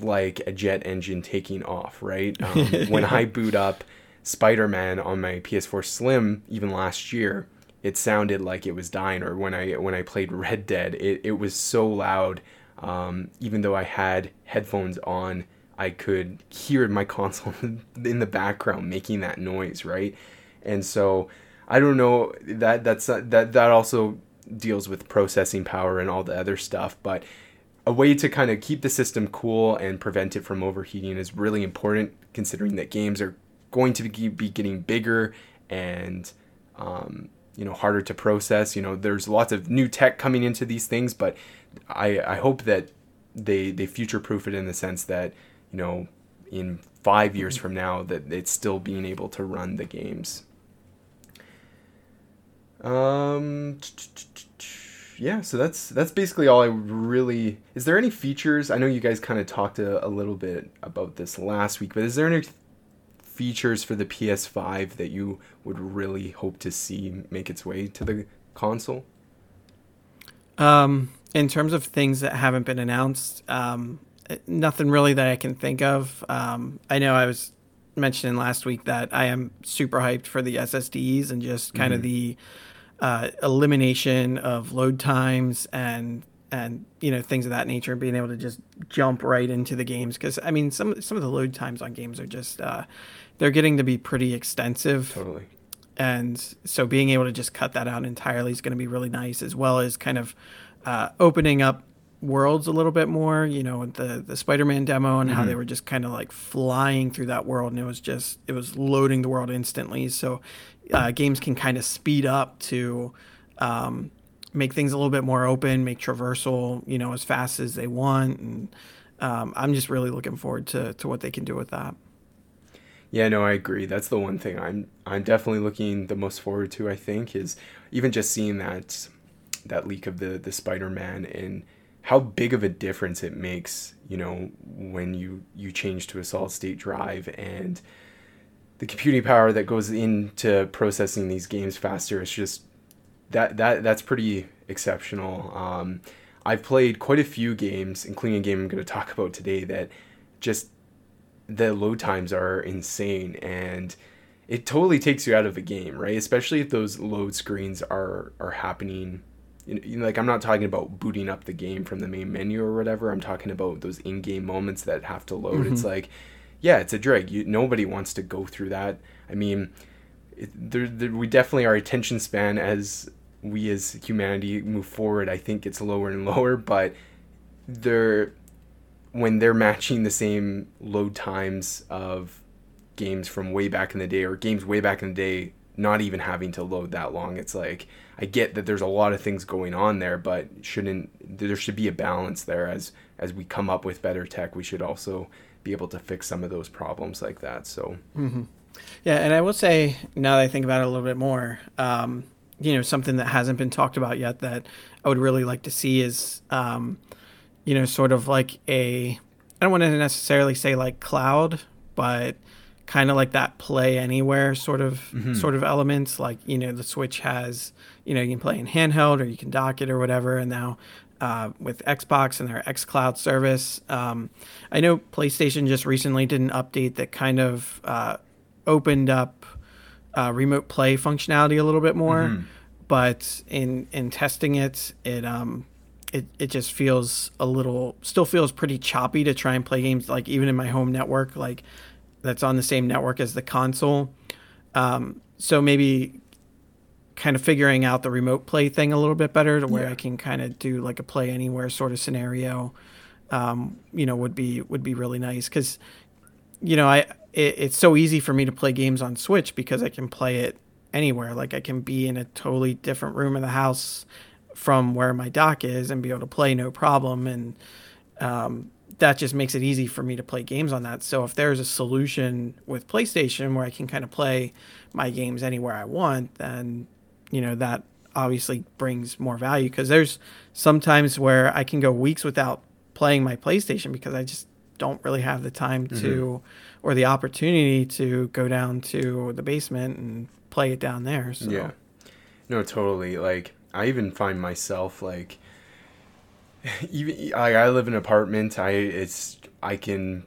like a jet engine taking off, right? Um, when I boot up Spider Man on my PS4 Slim, even last year, it sounded like it was dying. Or when I when I played Red Dead, it, it was so loud. Um, even though I had headphones on, I could hear my console in the background making that noise, right? And so I don't know that that's that that also deals with processing power and all the other stuff, but a way to kind of keep the system cool and prevent it from overheating is really important considering that games are going to be getting bigger and um, you know harder to process. You know there's lots of new tech coming into these things but i i hope that they they future proof it in the sense that you know in five years from now that it's still being able to run the games. Um, yeah, so that's that's basically all I really. Is there any features? I know you guys kind of talked a, a little bit about this last week, but is there any features for the PS5 that you would really hope to see make its way to the console?
Um, in terms of things that haven't been announced, um, nothing really that I can think of. Um, I know I was mentioning last week that I am super hyped for the SSDs and just kind mm-hmm. of the uh, elimination of load times and and you know things of that nature, and being able to just jump right into the games. Because I mean, some some of the load times on games are just uh, they're getting to be pretty extensive.
Totally.
And so being able to just cut that out entirely is going to be really nice, as well as kind of uh, opening up worlds a little bit more. You know, the the Spider-Man demo and mm-hmm. how they were just kind of like flying through that world, and it was just it was loading the world instantly. So uh, games can kind of speed up to um, make things a little bit more open, make traversal, you know, as fast as they want. And um, I'm just really looking forward to, to what they can do with that.
Yeah, no, I agree. That's the one thing I'm I'm definitely looking the most forward to. I think is even just seeing that that leak of the the Spider-Man and how big of a difference it makes. You know, when you you change to a solid state drive and the computing power that goes into processing these games faster is just that that that's pretty exceptional. Um, I've played quite a few games, including a game I'm going to talk about today, that just the load times are insane and it totally takes you out of the game, right? Especially if those load screens are are happening. You know, like I'm not talking about booting up the game from the main menu or whatever. I'm talking about those in-game moments that have to load. Mm-hmm. It's like yeah, it's a drag. You, nobody wants to go through that. I mean, it, there, there, we definitely our attention span as we as humanity move forward. I think it's lower and lower, but they're when they're matching the same load times of games from way back in the day or games way back in the day not even having to load that long it's like i get that there's a lot of things going on there but shouldn't there should be a balance there as as we come up with better tech we should also be able to fix some of those problems like that. So,
mm-hmm. yeah, and I will say now that I think about it a little bit more, um, you know, something that hasn't been talked about yet that I would really like to see is, um, you know, sort of like a, I don't want to necessarily say like cloud, but kind of like that play anywhere sort of mm-hmm. sort of elements like you know the switch has you know you can play in handheld or you can dock it or whatever and now uh, with Xbox and their xCloud service. Um, I know PlayStation just recently did an update that kind of uh, opened up uh, remote play functionality a little bit more, mm-hmm. but in in testing it, it um, it, it just feels a little still feels pretty choppy to try and play games like even in my home network like that's on the same network as the console um, so maybe kind of figuring out the remote play thing a little bit better to where yeah. I can kind of do like a play anywhere sort of scenario um, you know would be would be really nice because you know I it, it's so easy for me to play games on Switch because I can play it anywhere like I can be in a totally different room of the house from where my dock is and be able to play no problem. And um, that just makes it easy for me to play games on that. So if there's a solution with PlayStation where I can kind of play my games anywhere I want, then you know that obviously brings more value because there's sometimes where I can go weeks without playing my PlayStation because I just don't really have the time mm-hmm. to or the opportunity to go down to the basement and play it down there. So.
Yeah. No, totally. Like I even find myself like even I, I live in an apartment. I it's I can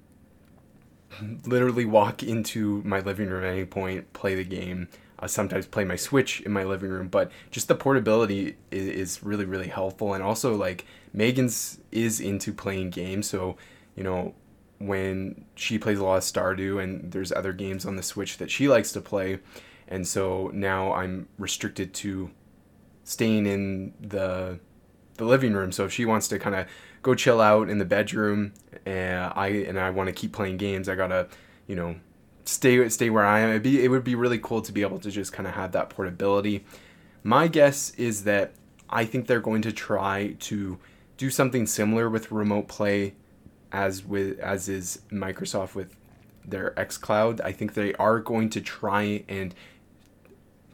literally walk into my living room at any point, play the game. I sometimes play my Switch in my living room, but just the portability is, is really really helpful. And also like Megan's is into playing games, so you know when she plays a lot of Stardew and there's other games on the Switch that she likes to play, and so now I'm restricted to staying in the the living room. So if she wants to kind of go chill out in the bedroom, and I and I want to keep playing games, I gotta, you know, stay stay where I am. It'd be it would be really cool to be able to just kind of have that portability. My guess is that I think they're going to try to do something similar with remote play as with as is Microsoft with their xCloud. I think they are going to try and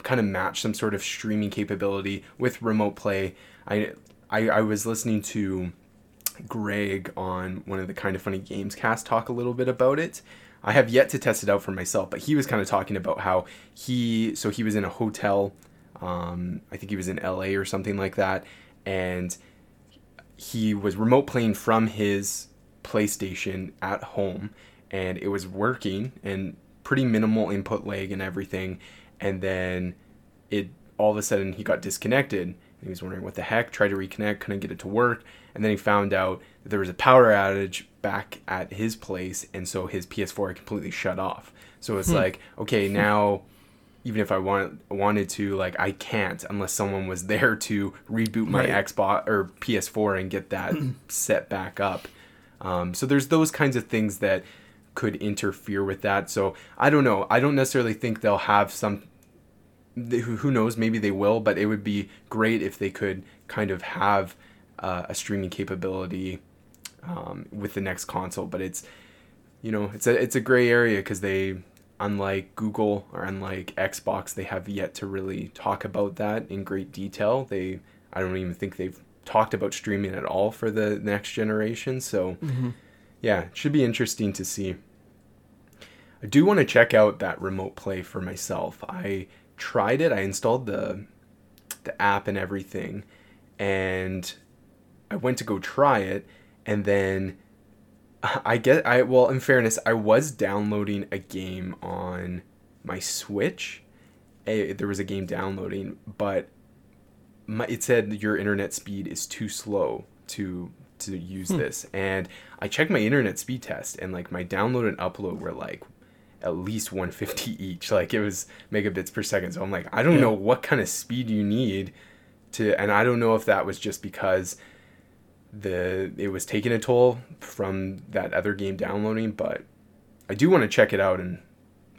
kind of match some sort of streaming capability with remote play. I, I, I was listening to Greg on one of the kind of funny games cast talk a little bit about it. I have yet to test it out for myself, but he was kind of talking about how he so he was in a hotel, um, I think he was in LA or something like that, and he was remote playing from his PlayStation at home, and it was working and pretty minimal input lag and everything and then it all of a sudden he got disconnected he was wondering what the heck tried to reconnect couldn't get it to work and then he found out there was a power outage back at his place and so his ps4 completely shut off. So it's hmm. like okay now even if i want, wanted to like i can't unless someone was there to reboot my right. xbox or ps4 and get that set back up. Um, so there's those kinds of things that could interfere with that. So i don't know. I don't necessarily think they'll have some who knows? Maybe they will but it would be great if they could kind of have uh, a streaming capability um, with the next console but it's you know it's a it's a gray area because they unlike google or unlike xbox they have yet to really talk about that in great detail they i don't even think they've talked about streaming at all for the next generation so mm-hmm. yeah it should be interesting to see i do want to check out that remote play for myself i tried it. I installed the the app and everything, and I went to go try it, and then I get I well in fairness I was downloading a game on my Switch. A, there was a game downloading, but my, it said your internet speed is too slow to to use hmm. this, and I checked my internet speed test, and like my download and upload were like at least 150 each. Like it was megabits per second. So I'm like, I don't yeah. know what kind of speed you need to, and I don't know if that was just because the it was taking a toll from that other game downloading, but I do want to check it out and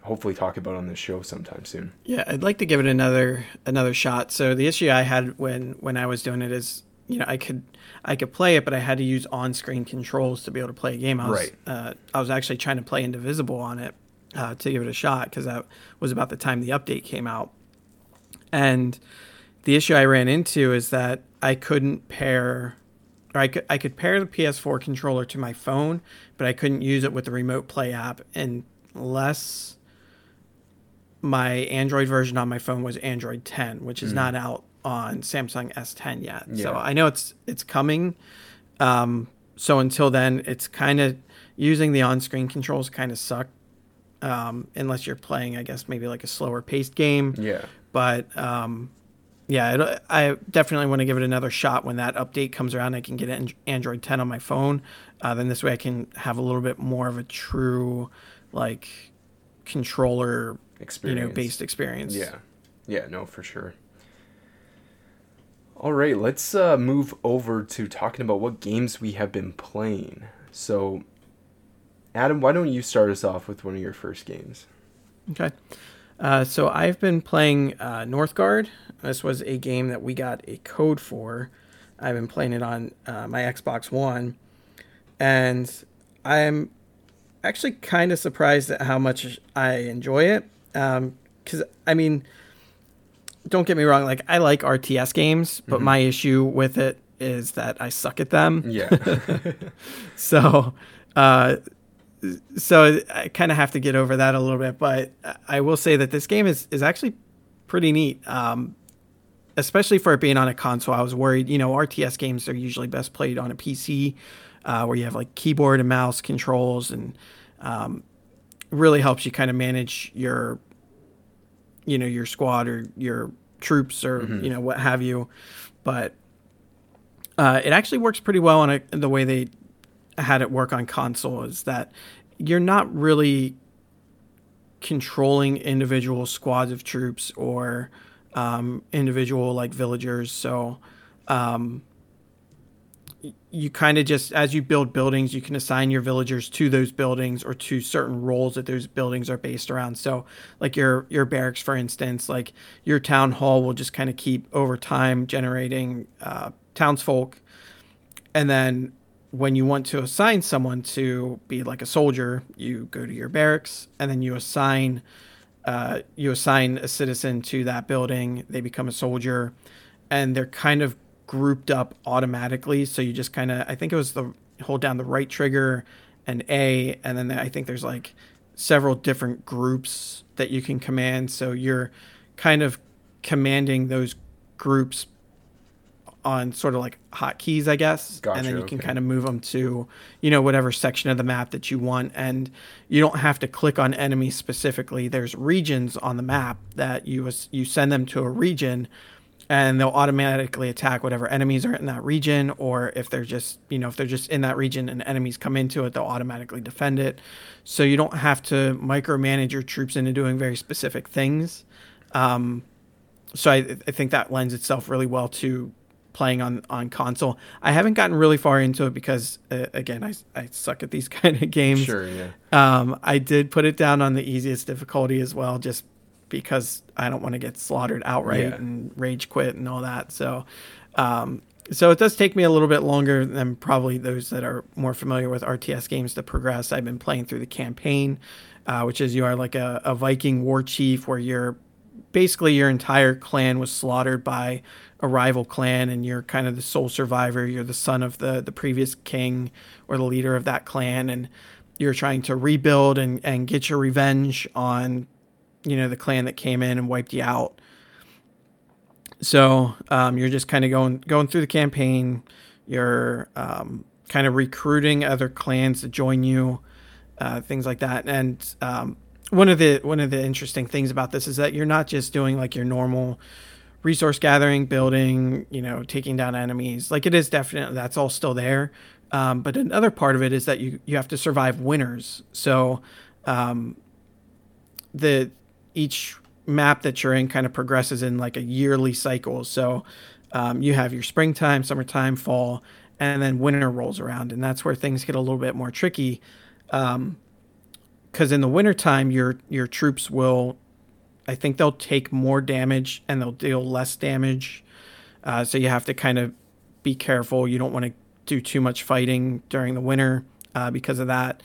hopefully talk about on this show sometime soon.
Yeah, I'd like to give it another another shot. So the issue I had when when I was doing it is, you know, I could I could play it, but I had to use on-screen controls to be able to play a game. I was, right. Uh, I was actually trying to play Indivisible on it, uh, to give it a shot because that was about the time the update came out. And the issue I ran into is that I couldn't pair, or I could I could pair the PS4 controller to my phone, but I couldn't use it with the Remote Play app unless my Android version on my phone was Android 10, which is mm. not out on Samsung S10 yet. So I know it's it's coming. Um, so until then, it's kind of using the on-screen controls kind of suck. Um, unless you're playing, I guess maybe like a slower paced game.
Yeah.
But um, yeah, I definitely want to give it another shot when that update comes around. I can get an- Android 10 on my phone. Uh, then this way I can have a little bit more of a true like controller,
experience.
you know, based experience.
Yeah. Yeah, no, for sure. All right, let's uh, move over to talking about what games we have been playing. So, Adam, why don't you start us off with one of your first games?
Okay. Uh, so I've been playing uh, Northgard. This was a game that we got a code for. I've been playing it on uh, my Xbox One, and I'm actually kind of surprised at how much I enjoy it. Because I mean, don't get me wrong, like I like RTS games, but my issue with it is that I suck at them.
Yeah.
So, uh, so I kind of have to get over that a little bit. But I will say that this game is is actually pretty neat. Um, especially for it being on a console, I was worried. You know, RTS games are usually best played on a PC, uh, where you have like keyboard and mouse controls, and um, really helps you kind of manage your, you know, your squad or your troops or you know what have you. But uh, it actually works pretty well on a, the way they had it work on console is that you're not really controlling individual squads of troops or um, individual like villagers. So um, you kind of just as you build buildings, you can assign your villagers to those buildings or to certain roles that those buildings are based around. So like your your barracks, for instance, like your town hall will just kind of keep over time generating uh, townsfolk and then when you want to assign someone to be like a soldier, you go to your barracks and then you assign uh, you assign a citizen to that building. They become a soldier, and they're kind of grouped up automatically. So you just kind of I think it was the hold down the right trigger and A, and then I think there's like several different groups that you can command. So you're kind of commanding those groups on sort of like hotkeys, I guess, and then
Gotcha,
you can
okay.
kind of move them to, you know, whatever section of the map that you want, and you don't have to click on enemies specifically. There's regions on the map that you you send them to a region, and they'll automatically attack whatever enemies are in that region, or if they're just, you know, if they're just in that region and enemies come into it, they'll automatically defend it. So you don't have to micromanage your troops into doing very specific things. Um, so I, I think that lends itself really well to playing on on console. I haven't gotten really far into it because uh, again, I, I suck at these kind of games.
Sure, yeah.
Um, I did put it down on the easiest difficulty as well, just because I don't want to get slaughtered outright
Yeah.
and rage quit and all that. So, um, so it does take me a little bit longer than probably those that are more familiar with RTS games to progress. I've been playing through the campaign, uh, which is you are like a, a Viking war chief where you're basically your entire clan was slaughtered by a rival clan and you're kind of the sole survivor you're the son of the the previous king or the leader of that clan and you're trying to rebuild and and get your revenge on you know the clan that came in and wiped you out so um, you're just kind of going going through the campaign you're um, kind of recruiting other clans to join you uh, things like that. And um, one of the one of the interesting things about this is that you're not just doing like your normal resource gathering, building, you know, taking down enemies. Like it is definitely that's all still there. Um, but another part of it is that you you have to survive winters. So um, the each map that you're in kind of progresses in like a yearly cycle. So um, you have your springtime, summertime, fall, and then winter rolls around, and that's where things get a little bit more tricky. Because in the wintertime, your your troops will, I think they'll take more damage and they'll deal less damage. Uh, so you have to kind of be careful. You don't want to do too much fighting during the winter uh, because of that.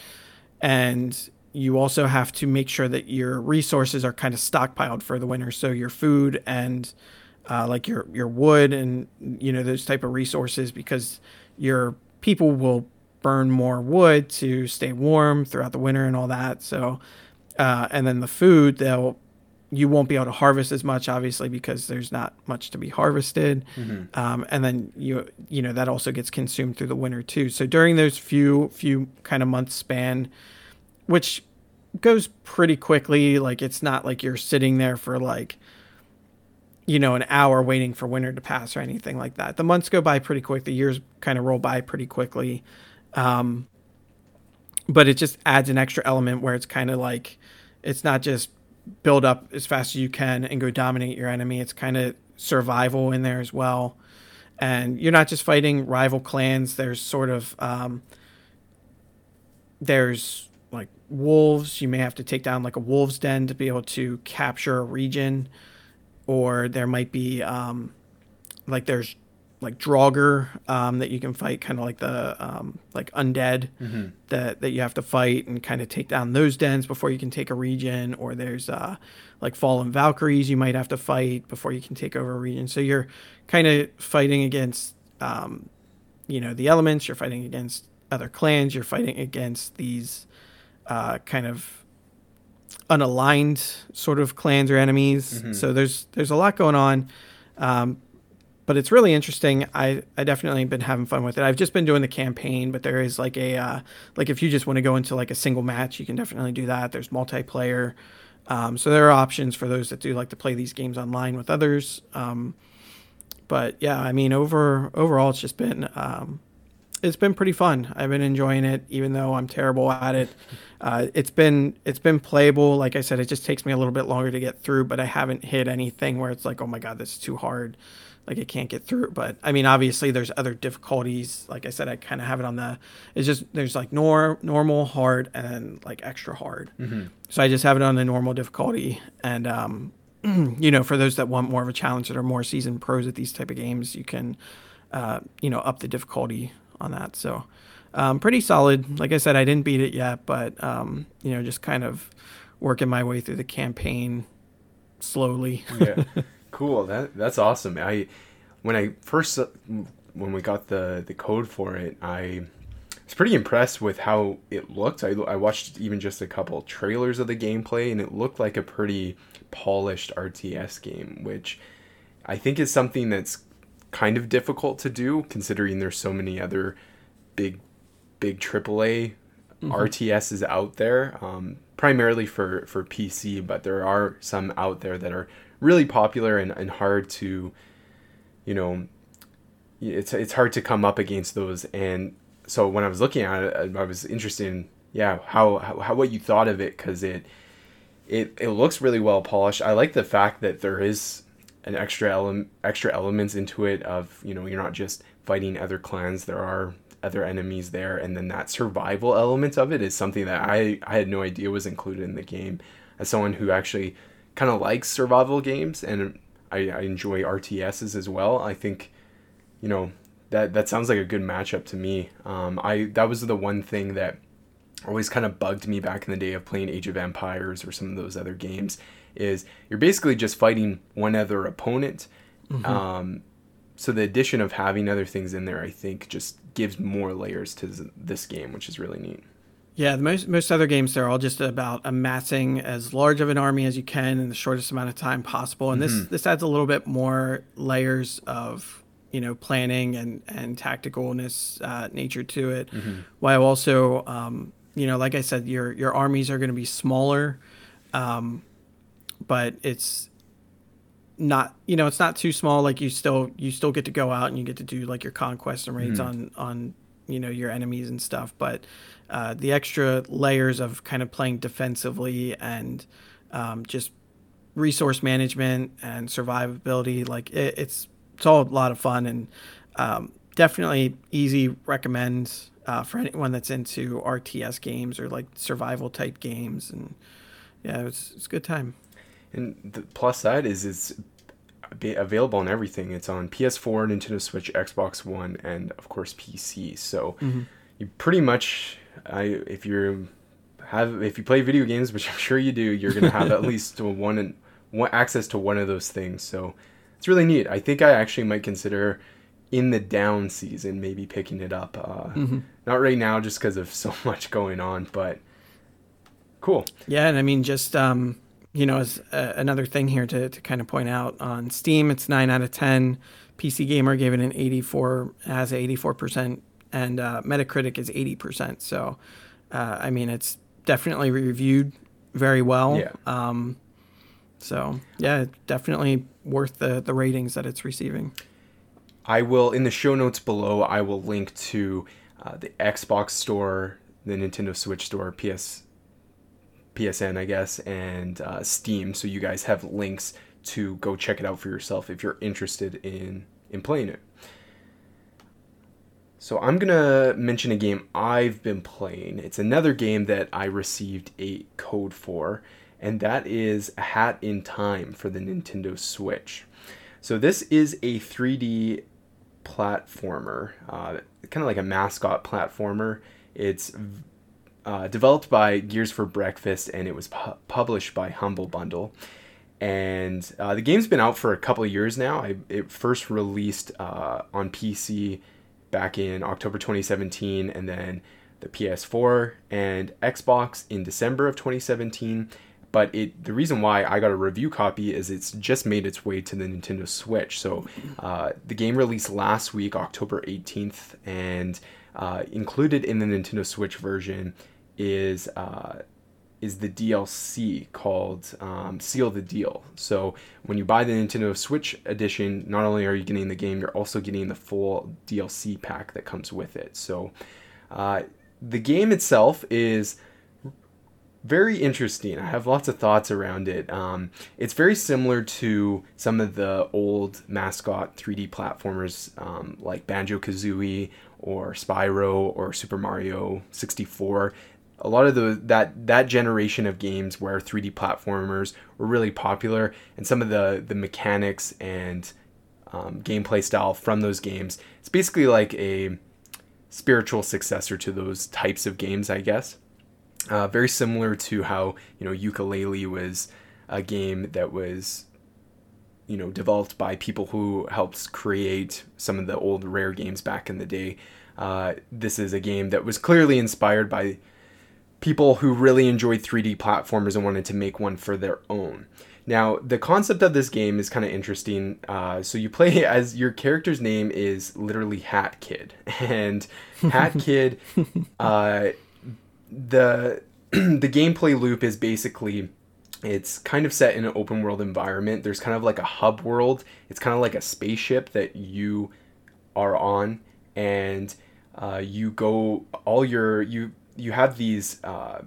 And you also have to make sure that your resources are kind of stockpiled for the winter. So your food and uh, like your your wood and you know those type of resources because your people will burn more wood to stay warm throughout the winter and all that. So uh, and then the food they'll you won't be able to harvest as much, obviously, because there's not much to be harvested.
Mm-hmm.
Um, and then you you know that also gets consumed through the winter too. So during those few few kind of months span, which goes pretty quickly, like it's not like you're sitting there for like you know an hour waiting for winter to pass or anything like that. The months go by pretty quick. The years kind of roll by pretty quickly. Um, but it just adds an extra element where it's kind of like it's not just build up as fast as you can and go dominate your enemy. It's kind of survival in there as well. And you're not just fighting rival clans. There's sort of um, there's like wolves. You may have to take down like a wolves den to be able to capture a region, or there might be um, like there's like Draugr um, that you can fight, kind of like the um, like undead
Mm-hmm.
that that you have to fight and kind of take down those dens before you can take a region. Or there's uh, like fallen Valkyries you might have to fight before you can take over a region. So you're kind of fighting against um, you know the elements. You're fighting against other clans. You're fighting against these uh, kind of unaligned sort of clans or enemies.
Mhm.
So there's there's a lot going on. Um, but it's really interesting. I, I definitely been having fun with it. I've just been doing the campaign, but there is like a uh, like if you just want to go into like a single match, you can definitely do that. There's multiplayer, um, so there are options for those that do like to play these games online with others. Um, but yeah, I mean, over overall, it's just been um, it's been pretty fun. I've been enjoying it, even though I'm terrible at it. Uh, it's been it's been playable. Like I said, it just takes me a little bit longer to get through, but I haven't hit anything where it's like, oh my god, this is too hard. Like I can't get through. But I mean, obviously, there's other difficulties. Like I said, I kind of have it on the. It's just there's like nor normal, hard, and like extra hard.
Mm-hmm.
So I just have it on the normal difficulty, and um, you know, for those that want more of a challenge that are more seasoned pros at these type of games, you can, uh, you know, up the difficulty on that. So, um, pretty solid. Like I said, I didn't beat it yet, but um, you know, just kind of working my way through the campaign slowly.
yeah cool. That that's awesome. I when i first when we got the the code for it i was pretty impressed with how it looked. I, I watched even just a couple trailers of the gameplay and it looked like a pretty polished rts game which i think is something that's kind of difficult to do considering there's so many other big big aaa
Mhm.
rts's out there um, primarily for for pc but there are some out there that are really popular and, and hard to you know it's it's hard to come up against those. And so when i was looking at it i was interested in yeah how how, what you thought of it because it it it looks really well polished. I like the fact that there is an extra element extra elements into it of you know you're not just fighting other clans. There are other enemies there. And then that survival element of it is something that i i had no idea was included in the game. As someone who actually kind of likes survival games and I, I enjoy rts's as well. I think you know that that sounds like a good matchup to me. Um i that was the one thing that always kind of bugged me back in the day of playing age of empires or some of those other games is you're basically just fighting one other opponent. Um so the addition of having other things in there i think just gives more layers to this game which is really neat
Yeah, the most most other games they're all just about amassing as large of an army as you can in the shortest amount of time possible, and this this adds a little bit more layers of you know planning and and tacticalness uh, nature to it, while also um, you know like I said, your your armies are going to be smaller, um, but it's not you know it's not too small. Like you still you still get to go out and you get to do like your conquest and raids on on you know your enemies and stuff. But uh, the extra layers of kind of playing defensively and um, just resource management and survivability like it, it's it's all a lot of fun and um, definitely easy recommend uh, for anyone that's into RTS games or like survival type games and yeah it's it's a good time
And the plus side is it's available on everything. It's on PS4, Nintendo Switch, Xbox One, and of course PC. So you pretty much, I if you have if you play video games, which I'm sure you do, you're gonna have at least one and one access to one of those things. So it's really neat. I think I actually might consider in the down season maybe picking it up. Uh, Not right now, just because of so much going on, but cool.
Yeah, and I mean, just um, you know, as uh, another thing here to, to kind of point out on Steam, it's nine out of ten. PC Gamer gave it an 84, has 84 percent, and uh, Metacritic is 80 percent. So, uh, I mean, it's definitely reviewed very well.
Yeah.
Um, so yeah, definitely worth the the ratings that it's receiving.
I will in the show notes below. I will link to uh, the Xbox store, the Nintendo Switch store, PS, PSN, I guess, and uh, Steam. So you guys have links to go check it out for yourself if you're interested in in playing it. So I'm gonna mention a game I've been playing. It's another game that I received a code for, and that is A Hat in Time for the Nintendo Switch. So this is a 3D platformer, uh, kind of like a mascot platformer. It's uh, developed by Gears for Breakfast, and it was pu- published by Humble Bundle. And uh, the game's been out for a couple years now. I, it first released uh, on PC back in October 2017, and then the PS4 and Xbox in December of 2017. But it the reason why I got a review copy is it's just made its way to the Nintendo Switch. So uh, the game released last week, October 18th, and uh, included in the Nintendo Switch version is uh, is the DLC called um, Seal the Deal. So when you buy the Nintendo Switch edition, not only are you getting the game, you're also getting the full DLC pack that comes with it. So uh, the game itself is very interesting. I have lots of thoughts around it. Um, it's very similar to some of the old mascot 3D platformers um, like Banjo Kazooie or Spyro or Super Mario 64 a lot of the that that generation of games where 3D platformers were really popular, and some of the the mechanics and um, gameplay style from those games, it's basically like a spiritual successor to those types of games, I guess. Uh, very similar to how you know Yooka-Laylee was a game that was you know developed by people who helped create some of the old rare games back in the day. Uh, this is a game that was clearly inspired by people who really enjoyed 3D platformers and wanted to make one for their own. Now, the concept of this game is kind of interesting. Uh, so you play as your character's name is literally Hat Kid, and Hat Kid, uh, the the gameplay loop is basically it's kind of set in an open world environment. There's kind of like a hub world. It's kind of like a spaceship that you are on, and uh, you go all your you you have these uh,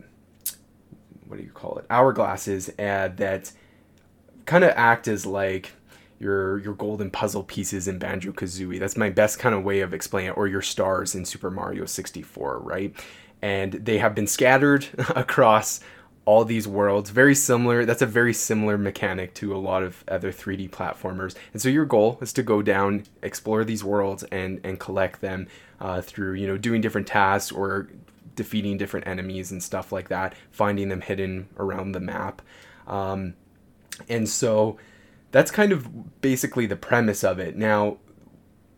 what do you call it hourglasses uh, that kind of act as like your your golden puzzle pieces in Banjo Kazooie. That's my best kind of way of explaining it, or your stars in Super Mario 64, right? And they have been scattered across all these worlds. Very similar. That's a very similar mechanic to a lot of other 3D platformers. And so your goal is to go down, explore these worlds, and and collect them uh, through you know doing different tasks or defeating different enemies and stuff like that, finding them hidden around the map. Um, and so that's kind of basically the premise of it. Now,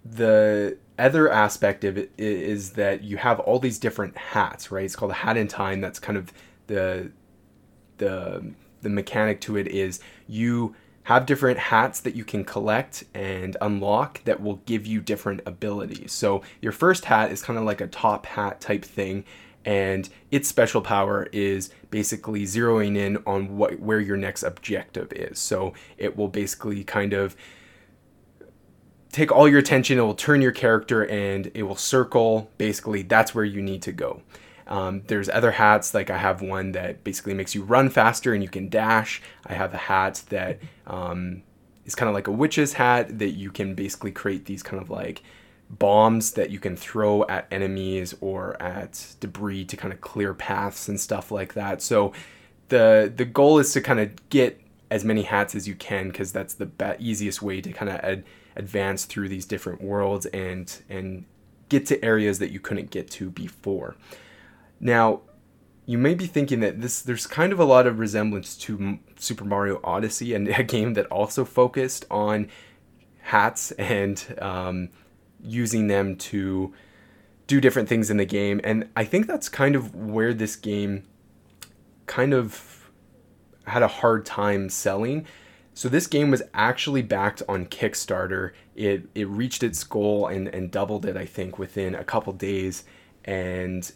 the other aspect of it is that you have all these different hats, right? It's called a hat in time. That's kind of the the the mechanic to it is you have different hats that you can collect and unlock that will give you different abilities. So your first hat is kind of like a top hat type thing and its special power is basically zeroing in on what where your next objective is. So it will basically kind of take all your attention, it will turn your character and it will circle basically that's where you need to go. Um, there's other hats, like I have one that basically makes you run faster and you can dash. I have a hat that um, is kind of like a witch's hat that you can basically create these kind of like bombs that you can throw at enemies or at debris to kind of clear paths and stuff like that. So the the goal is to kind of get as many hats as you can because that's the be- easiest way to kind of ad- advance through these different worlds and and get to areas that you couldn't get to before. Now, you may be thinking that this there's kind of a lot of resemblance to Super Mario Odyssey and a game that also focused on hats and um, using them to do different things in the game. And I think that's kind of where this game kind of had a hard time selling. So this game was actually backed on Kickstarter. It it reached its goal and and doubled it I think within a couple days and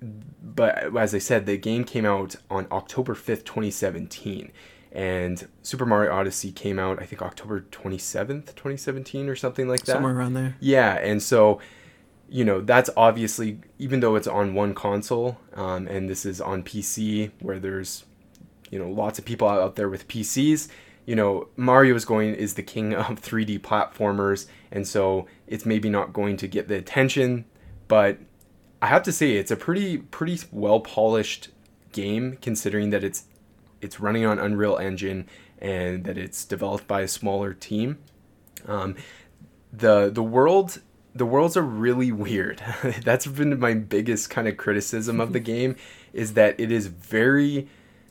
but as I said the game came out on October 5th, 2017 and Super Mario Odyssey came out I think October 27th, 2017 or something like that.
Somewhere around there.
Yeah, and so you know that's obviously even though it's on one console um, and this is on PC where there's you know lots of people out there with PCs you know Mario is going is the king of 3D platformers and so it's maybe not going to get the attention but I have to say it's a pretty pretty well polished game considering that it's it's running on Unreal Engine and that it's developed by a smaller team um, the the world the worlds are really weird. That's been my biggest kind of criticism of the game is that it is very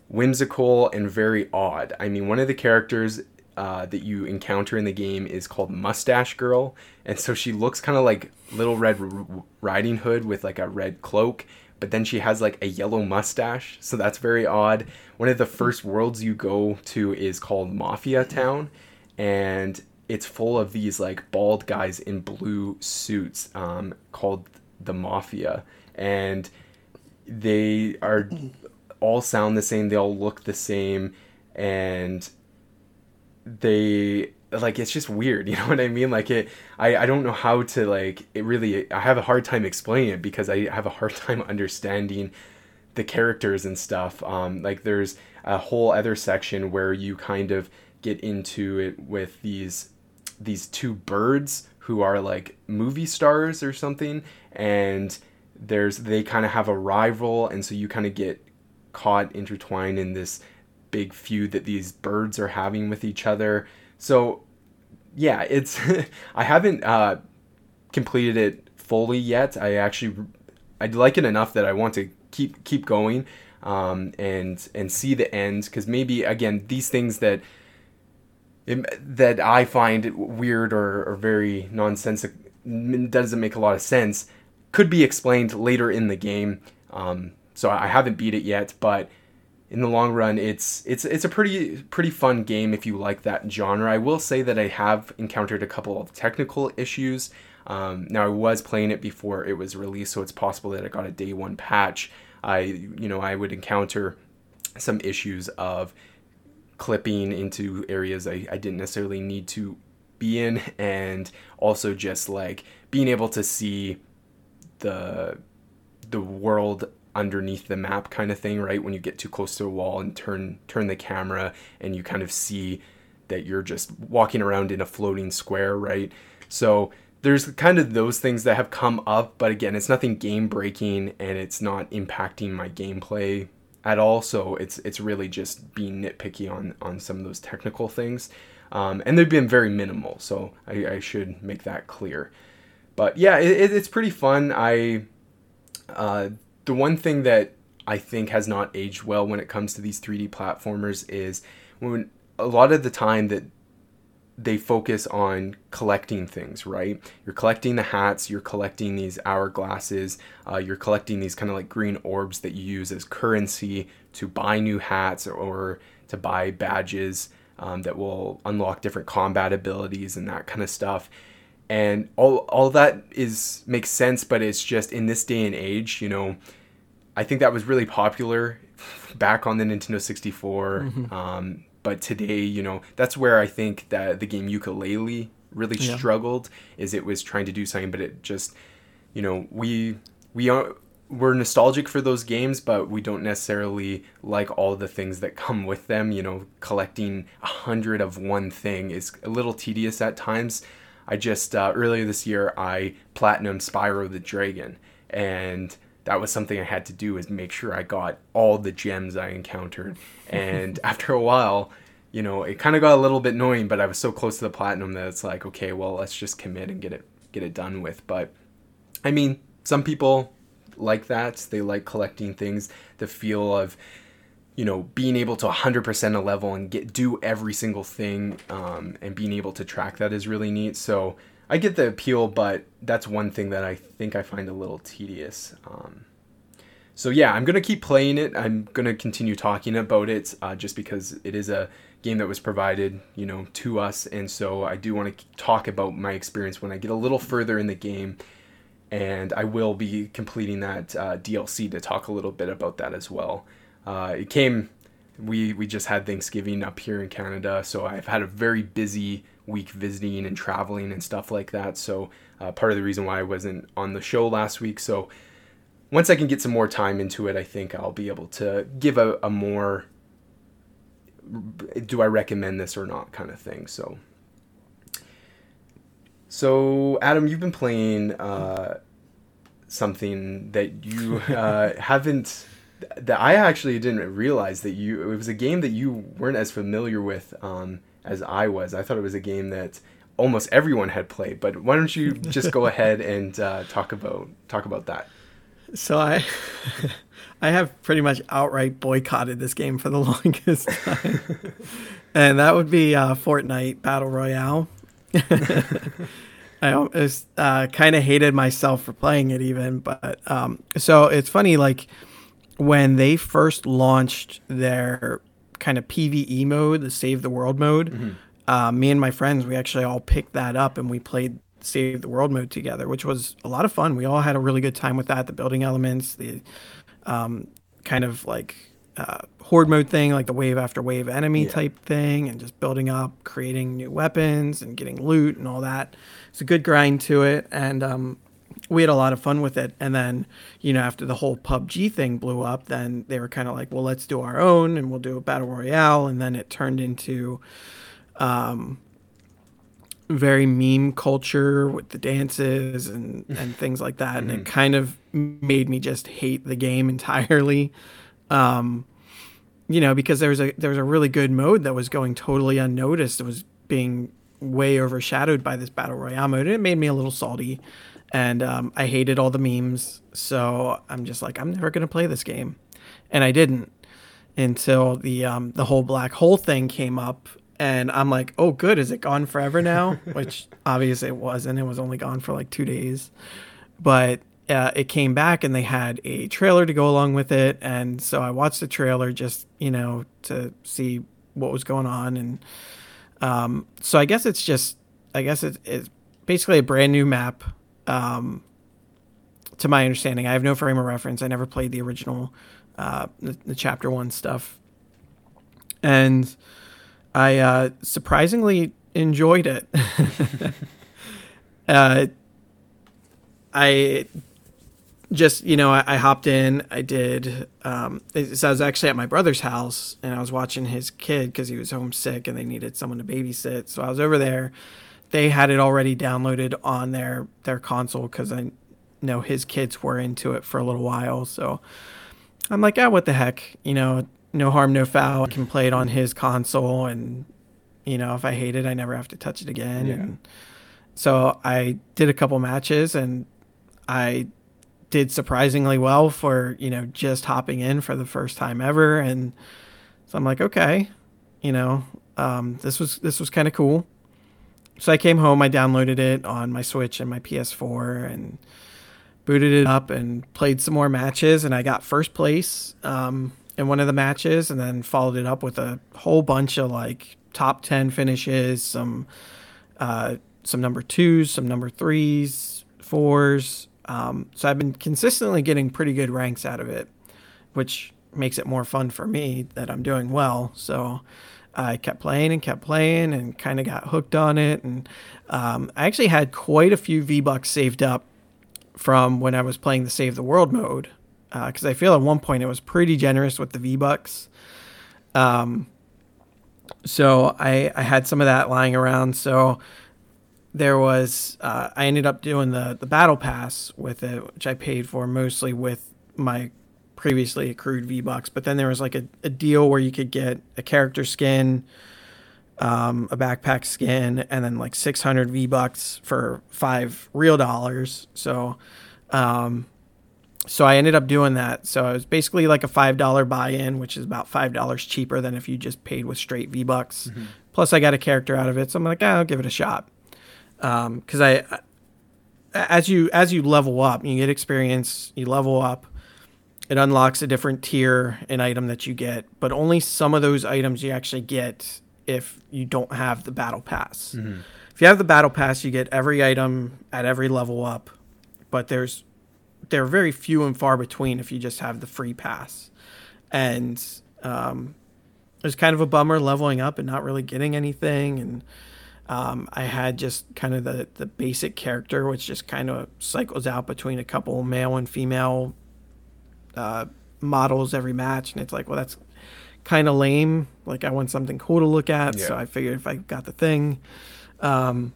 whimsical and very odd. I mean, one of the characters uh, that you encounter in the game is called Mustache Girl, and so she looks kind of like Little Red Riding Hood with like a red cloak, but then she has like a yellow mustache, so that's very odd. One of the first worlds you go to is called Mafia Town, and it's full of these like bald guys in blue suits um, called the Mafia, and they are all sound the same. They all look the same, and they like it's just weird you know what i mean? Like it i i don't know how to like it really i have a hard time explaining it because i have a hard time understanding the characters and stuff. Um like there's a whole other section where you kind of get into it with these these two birds who are like movie stars or something and there's they kind of have a rival and so you kind of get caught intertwined in this big feud that these birds are having with each other. So yeah it's i haven't uh completed it fully yet i actually i like it enough that i want to keep keep going um and and see the end because maybe again these things that that I find weird or, or very nonsensical, doesn't make a lot of sense, could be explained later in the game. Um, so I haven't beat it yet, but in the long run, it's it's it's a pretty pretty fun game if you like that genre. I will say that I have encountered a couple of technical issues. Um, now I was playing it before it was released, so it's possible that I got a day one patch. I you know I would encounter some issues of clipping into areas I, I didn't necessarily need to be in and also just like being able to see the the world underneath the map kind of thing right when you get too close to a wall and turn turn the camera and you kind of see that you're just walking around in a floating square right so there's kind of those things that have come up but again it's nothing game breaking and it's not impacting my gameplay at all. So it's it's really just being nitpicky on on some of those technical things, um, and they've been very minimal. So I, I should make that clear. But yeah, it, it's pretty fun. I uh, the one thing that I think has not aged well when it comes to these 3D platformers is when a lot of the time that they focus on collecting things, right? You're collecting the hats, you're collecting these hourglasses, uh, you're collecting these kind of like green orbs that you use as currency to buy new hats or, to buy badges um, that will unlock different combat abilities and that kind of stuff. And all, all that is makes sense, but it's just in this day and age, you know, I think that was really popular back on the Nintendo 64. Mm-hmm. Um, but today, you know, that's where I think that the game Yooka-Laylee really yeah. struggled. Is it was trying to do something, but it just, you know, we we are we're nostalgic for those games, but we don't necessarily like all the things that come with them. You know, collecting a hundred of one thing is a little tedious at times. I just uh, earlier this year I platinum Spyro the Dragon, and that was something I had to do is make sure I got all the gems I encountered. And after a while, you know, it kind of got a little bit annoying, but I was so close to the platinum that it's like, okay, well, let's just commit and get it get it done with. But I mean, some people like that. They like collecting things. The feel of you know being able to 100% a level and get do every single thing um, and being able to track that is really neat. So I get the appeal, but that's one thing that I think I find a little tedious. Um, so yeah, I'm gonna keep playing it. I'm gonna continue talking about it, uh, just because it is a game that was provided, you know, to us, and so I do want to talk about my experience when I get a little further in the game, and I will be completing that uh, DLC to talk a little bit about that as well. Uh, it came, we we just had Thanksgiving up here in Canada, so I've had a very busy week visiting and traveling and stuff like that. So uh, part of the reason why I wasn't on the show last week, so once I can get some more time into it, I think I'll be able to give a, a more do I recommend this or not kind of thing. So, so Adam, you've been playing uh, something that you uh, haven't that I actually didn't realize that you it was a game that you weren't as familiar with um, as I was. I thought it was a game that almost everyone had played. But why don't you just go ahead and uh, talk about talk about that?
So I I have pretty much outright boycotted this game for the longest time, and that would be uh, Fortnite Battle Royale. I almost uh, kind of hated myself for playing it, even. But um, so it's funny, like when they first launched their kind of PVE mode, the Save the World mode. Mm-hmm. Uh, me and my friends, we actually all picked that up and we played Save the World mode together, which was a lot of fun. We all had a really good time with that. The building elements, the um, kind of like uh, horde mode thing, like the wave after wave enemy yeah. type thing, and just building up, creating new weapons, and getting loot and all that. It's a good grind to it, and um, we had a lot of fun with it. And then, you know, after the whole PUBG thing blew up, then they were kind of like, well, let's do our own, and we'll do a battle royale, and then it turned into. Um, very meme culture with the dances and, and things like that. And mm-hmm. it kind of made me just hate the game entirely. Um, you know, because there was a there was a really good mode that was going totally unnoticed. It was being way overshadowed by this battle royale mode, and it made me a little salty. And um, I hated all the memes, so I'm just like, I'm never gonna play this game, and I didn't until the um, the whole black hole thing came up, and I'm like, oh, good, is it gone forever now? Which obviously it wasn't. It was only gone for like two days, but uh, it came back and they had a trailer to go along with it, and so I watched the trailer just you know to see what was going on, and um, so I guess it's just I guess it's, it's basically a brand new map. Um, to my understanding, I have no frame of reference. I never played the original, uh, the, the chapter one stuff, and I uh, surprisingly enjoyed it. uh, I just you know I, I, hopped in. I did. Um, so I was actually at my brother's house and I was watching his kid because he was homesick and they needed someone to babysit. So I was over there. They had it already downloaded on their their console because I know his kids were into it for a little while. So I'm like, ah, what the heck, you know no harm, no foul. I can play it on his console, and you know, if I hate it, I never have to touch it again. Yeah. And so I did a couple matches, and I did surprisingly well for you know just hopping in for the first time ever. And so I'm like, okay, you know, um, this was this was kind of cool. So I came home, I downloaded it on my Switch and my PS4, and booted it up and played some more matches, and I got first place. Um, in one of the matches and then followed it up with a whole bunch of like top 10 finishes, some uh, some number twos, some number threes, fours. Um, so I've been consistently getting pretty good ranks out of it, which makes it more fun for me that I'm doing well. So I kept playing and kept playing and kind of got hooked on it. And um, I actually had quite a few V Bucks saved up from when I was playing the Save the World mode because uh, I feel at one point it was pretty generous with the V Bucks. Um, so I I had some of that lying around. So there was uh, I ended up doing the the battle pass with it, which I paid for mostly with my previously accrued V Bucks. But then there was like a, a deal where you could get a character skin. Um, a backpack skin and then like 600 V bucks for five real dollars. So, um, so I ended up doing that. So it was basically like a five dollar buy in, which is about five dollars cheaper than if you just paid with straight V bucks. Mm-hmm. Plus, I got a character out of it, so I'm like, ah, I'll give it a shot. Because um, I, as you as you level up, you get experience, you level up. It unlocks a different tier an item that you get, but only some of those items you actually get if you don't have the battle pass.
Mm-hmm.
If you have the battle pass, you get every item at every level up, but there's they're very few and far between if you just have the free pass. And um, it was kind of a bummer leveling up and not really getting anything. And um, I had just kind of the, the basic character, which just kind of cycles out between a couple male and female uh, models every match. And it's like, well, that's kind of lame. Like, I want something cool to look at.
Yeah.
So I figured if I got the thing. Um,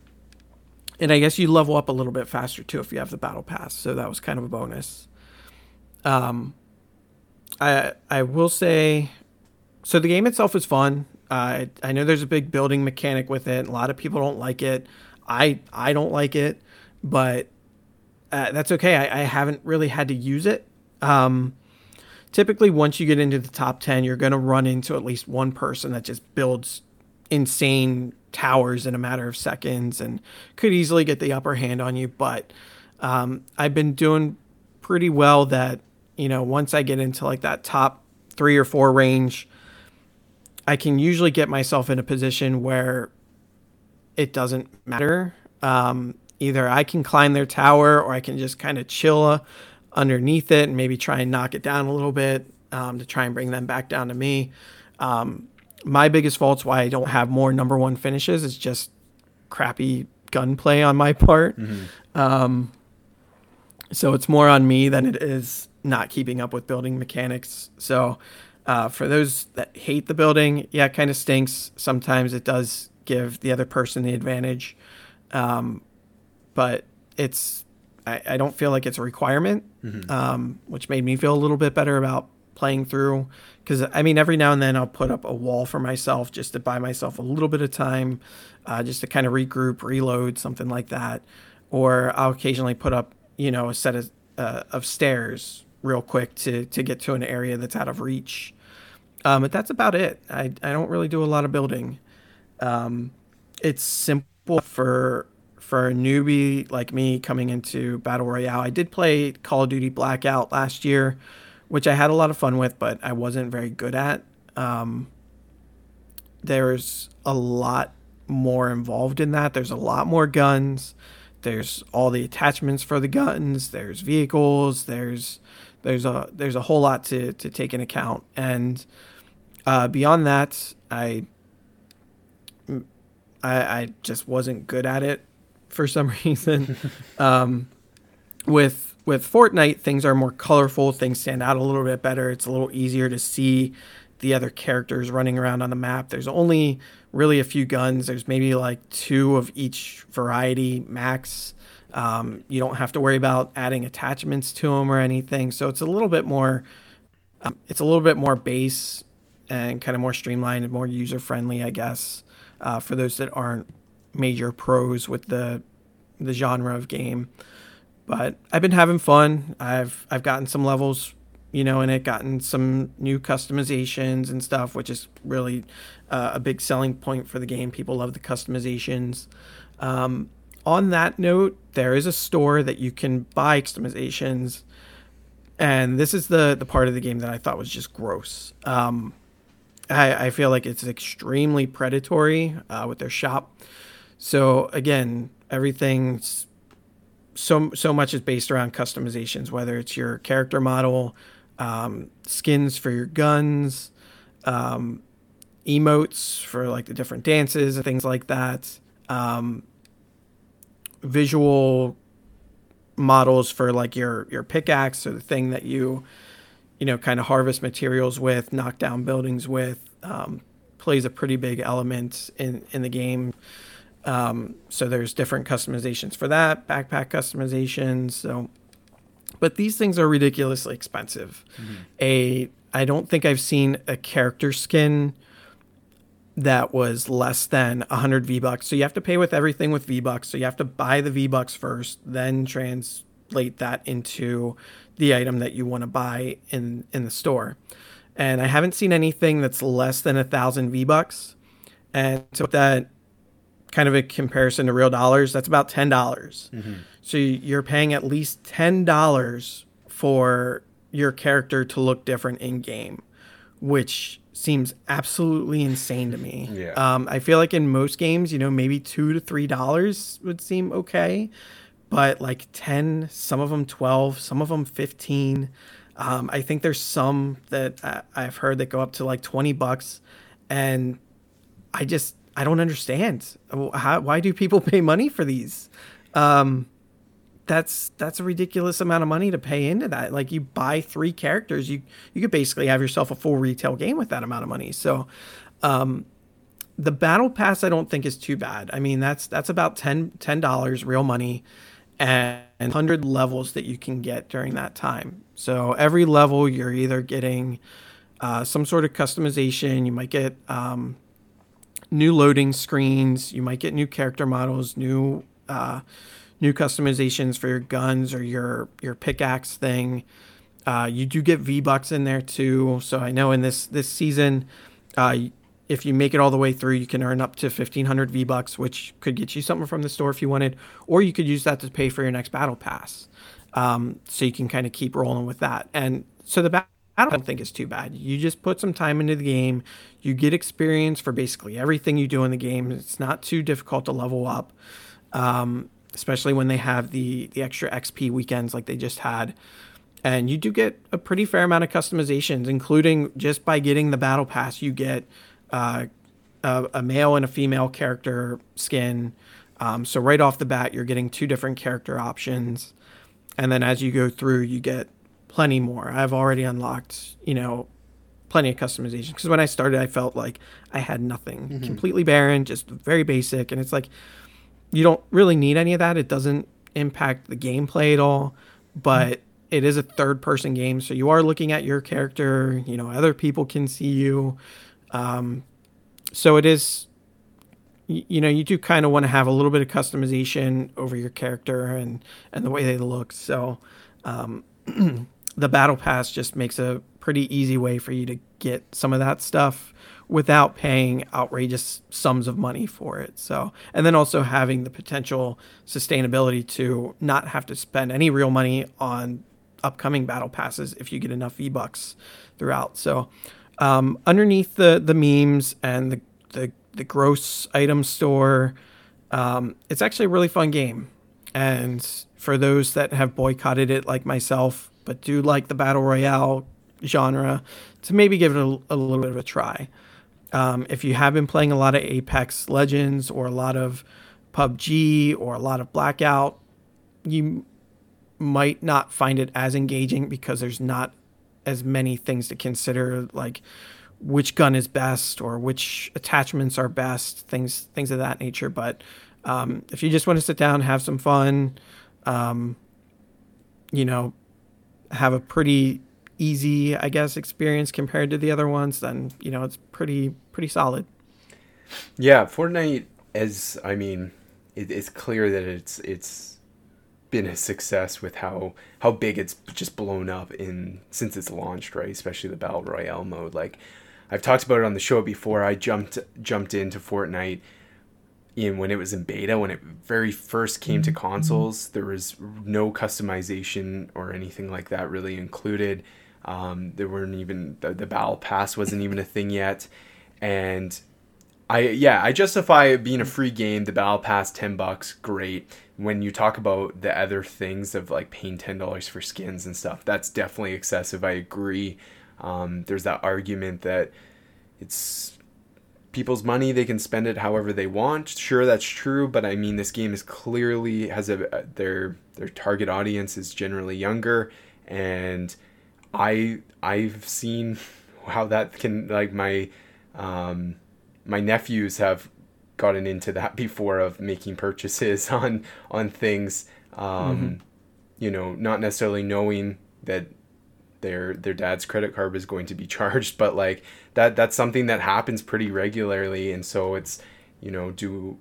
and I guess you level up a little bit faster too if you have the battle pass. So that was kind of a bonus. Um, I I will say, so the game itself is fun. Uh, I know there's a big building mechanic with it. A lot of people don't like it. I I don't like it, but uh, that's okay. I, I haven't really had to use it. Um, typically, once you get into the top ten, you're going to run into at least one person that just builds insane towers in a matter of seconds and could easily get the upper hand on you. But um, I've been doing pretty well that, you know, once I get into like that top three or four range, I can usually get myself in a position where it doesn't matter. Um, either I can climb their tower or I can just kind of chill underneath it and maybe try and knock it down a little bit um, to try and bring them back down to me. Um, my biggest fault's why I don't have more number one finishes is just crappy gunplay on my part. Um, so it's more on me than it is not keeping up with building mechanics. So uh, for those that hate the building, yeah, it kind of stinks. Sometimes it does give the other person the advantage, um, but it's I, I don't feel like it's a requirement, um, which made me feel a little bit better about playing through. Because I mean, every now and then I'll put up a wall for myself just to buy myself a little bit of time, uh, just to kind of regroup, reload, something like that. Or I'll occasionally put up, you know, a set of uh, of stairs real quick to to get to an area that's out of reach. Um, but that's about it. I I don't really do a lot of building. Um, it's simple for for a newbie like me coming into battle royale. I did play Call of Duty Blackout last year, which I had a lot of fun with, but I wasn't very good at. Um, there's a lot more involved in that. There's a lot more guns. There's all the attachments for the guns. There's vehicles. There's there's a there's a whole lot to to take in account. And uh, beyond that, I, I I just wasn't good at it for some reason. um, with with Fortnite, things are more colorful. Things stand out a little bit better. It's a little easier to see the other characters running around on the map. There's only really a few guns. There's maybe like two of each variety max. Um, you don't have to worry about adding attachments to them or anything. So it's a little bit more. Um, it's a little bit more base and kind of more streamlined and more user friendly, I guess, uh, for those that aren't major pros with the the genre of game. But I've been having fun. I've I've gotten some levels, you know, in it, gotten some new customizations and stuff, which is really uh, a big selling point for the game. People love the customizations. Um, on that note, there is a store that you can buy customizations, and this is the the part of the game that I thought was just gross. Um, I, I feel like it's extremely predatory uh, with their shop. So again, everything's so so much is based around customizations, whether it's your character model, um, skins for your guns, um, emotes for like the different dances and things like that, um, visual models for like your your pickaxe or the thing that you you know kind of harvest materials with, knock down buildings with. Um, plays a pretty big element in in the game. Um, so there's different customizations for that, backpack customizations. So, but these things are ridiculously expensive. A I don't think I've seen a character skin that was less than 100 V bucks. So you have to pay with everything with V bucks. So you have to buy the V bucks first, then translate that into the item that you want to buy in in the store. And I haven't seen anything that's less than a thousand V bucks. And so that kind of a comparison to real dollars, that's about ten dollars. So you're paying at least ten dollars for your character to look different in game, which seems absolutely insane to me.
Yeah.
Um, I feel like in most games, you know, maybe two to three dollars would seem okay, but like ten, some of them twelve, some of them fifteen. Um, I think there's some that I, I've heard that go up to like twenty bucks, and I just I don't understand how why do people pay money for these. Um, that's that's a ridiculous amount of money to pay into that. Like you buy three characters, you you could basically have yourself a full retail game with that amount of money. So, um, the battle pass I don't think is too bad. I mean that's that's about 10 dollars real money, and, and hundred levels that you can get during that time. So every level you're either getting uh, some sort of customization. You might get um, new loading screens. You might get new character models, new uh, new customizations for your guns or your your pickaxe thing. Uh, you do get V bucks in there too. So I know in this this season, uh, if you make it all the way through, you can earn up to fifteen hundred V bucks, which could get you something from the store if you wanted, or you could use that to pay for your next battle pass. Um, so you can kind of keep rolling with that. And so the battle I don't think it's too bad. You just put some time into the game. You get experience for basically everything you do in the game. It's not too difficult to level up. Um, especially when they have the the extra XP weekends like they just had. And you do get a pretty fair amount of customizations, including just by getting the battle pass, you get uh, a, a, male and a female character skin. Um, so right off the bat, you're getting two different character options, and then as you go through, you get plenty more. I've already unlocked, you know, plenty of customization because when I started, I felt like I had nothing, mm-hmm. completely barren, just very basic, and it's like you don't really need any of that. It doesn't impact the gameplay at all, but it is a third person game. So you are looking at your character, you know, other people can see you. Um, so it is, you, you know, you do kind of want to have a little bit of customization over your character and, and the way they look. So, um, the battle pass just makes a pretty easy way for you to get some of that stuff without paying outrageous sums of money for it. So, and then also having the potential sustainability to not have to spend any real money on upcoming battle passes if you get enough V bucks throughout. So, um, underneath the the memes and the the, the gross item store, um, it's actually a really fun game. And for those that have boycotted it, like myself, but do like the battle royale genre, to maybe give it a, a little bit of a try. Um, if you have been playing a lot of Apex Legends or a lot of PUBG or a lot of Blackout, you might not find it as engaging because there's not as many things to consider, like which gun is best or which attachments are best, things things of that nature. But um, if you just want to sit down, have some fun, um, you know, have a pretty easy, I guess, experience compared to the other ones, then you know it's pretty pretty solid.
Yeah, Fortnite as I mean, it, it's clear that it's it's been a success with how how big it's just blown up in since it's launched, right? Especially the battle royale mode. Like I've talked about it on the show before. I jumped jumped into Fortnite in when it was in beta when it very first came to mm-hmm. consoles there was no customization or anything like that really included um, there weren't even the, the battle pass wasn't even a thing yet, and I yeah I justify it being a free game. The battle pass ten bucks, great. When you talk about the other things of like paying ten dollars for skins and stuff, that's definitely excessive. I agree. Um, there's that argument that it's people's money they can spend it however they want sure that's true but i mean this game is clearly has a their their target audience is generally younger and I I've seen how that can like my um, my nephews have gotten into that before of making purchases on on things um, mm-hmm. you know not necessarily knowing that their their dad's credit card is going to be charged but like that that's something that happens pretty regularly and so it's you know do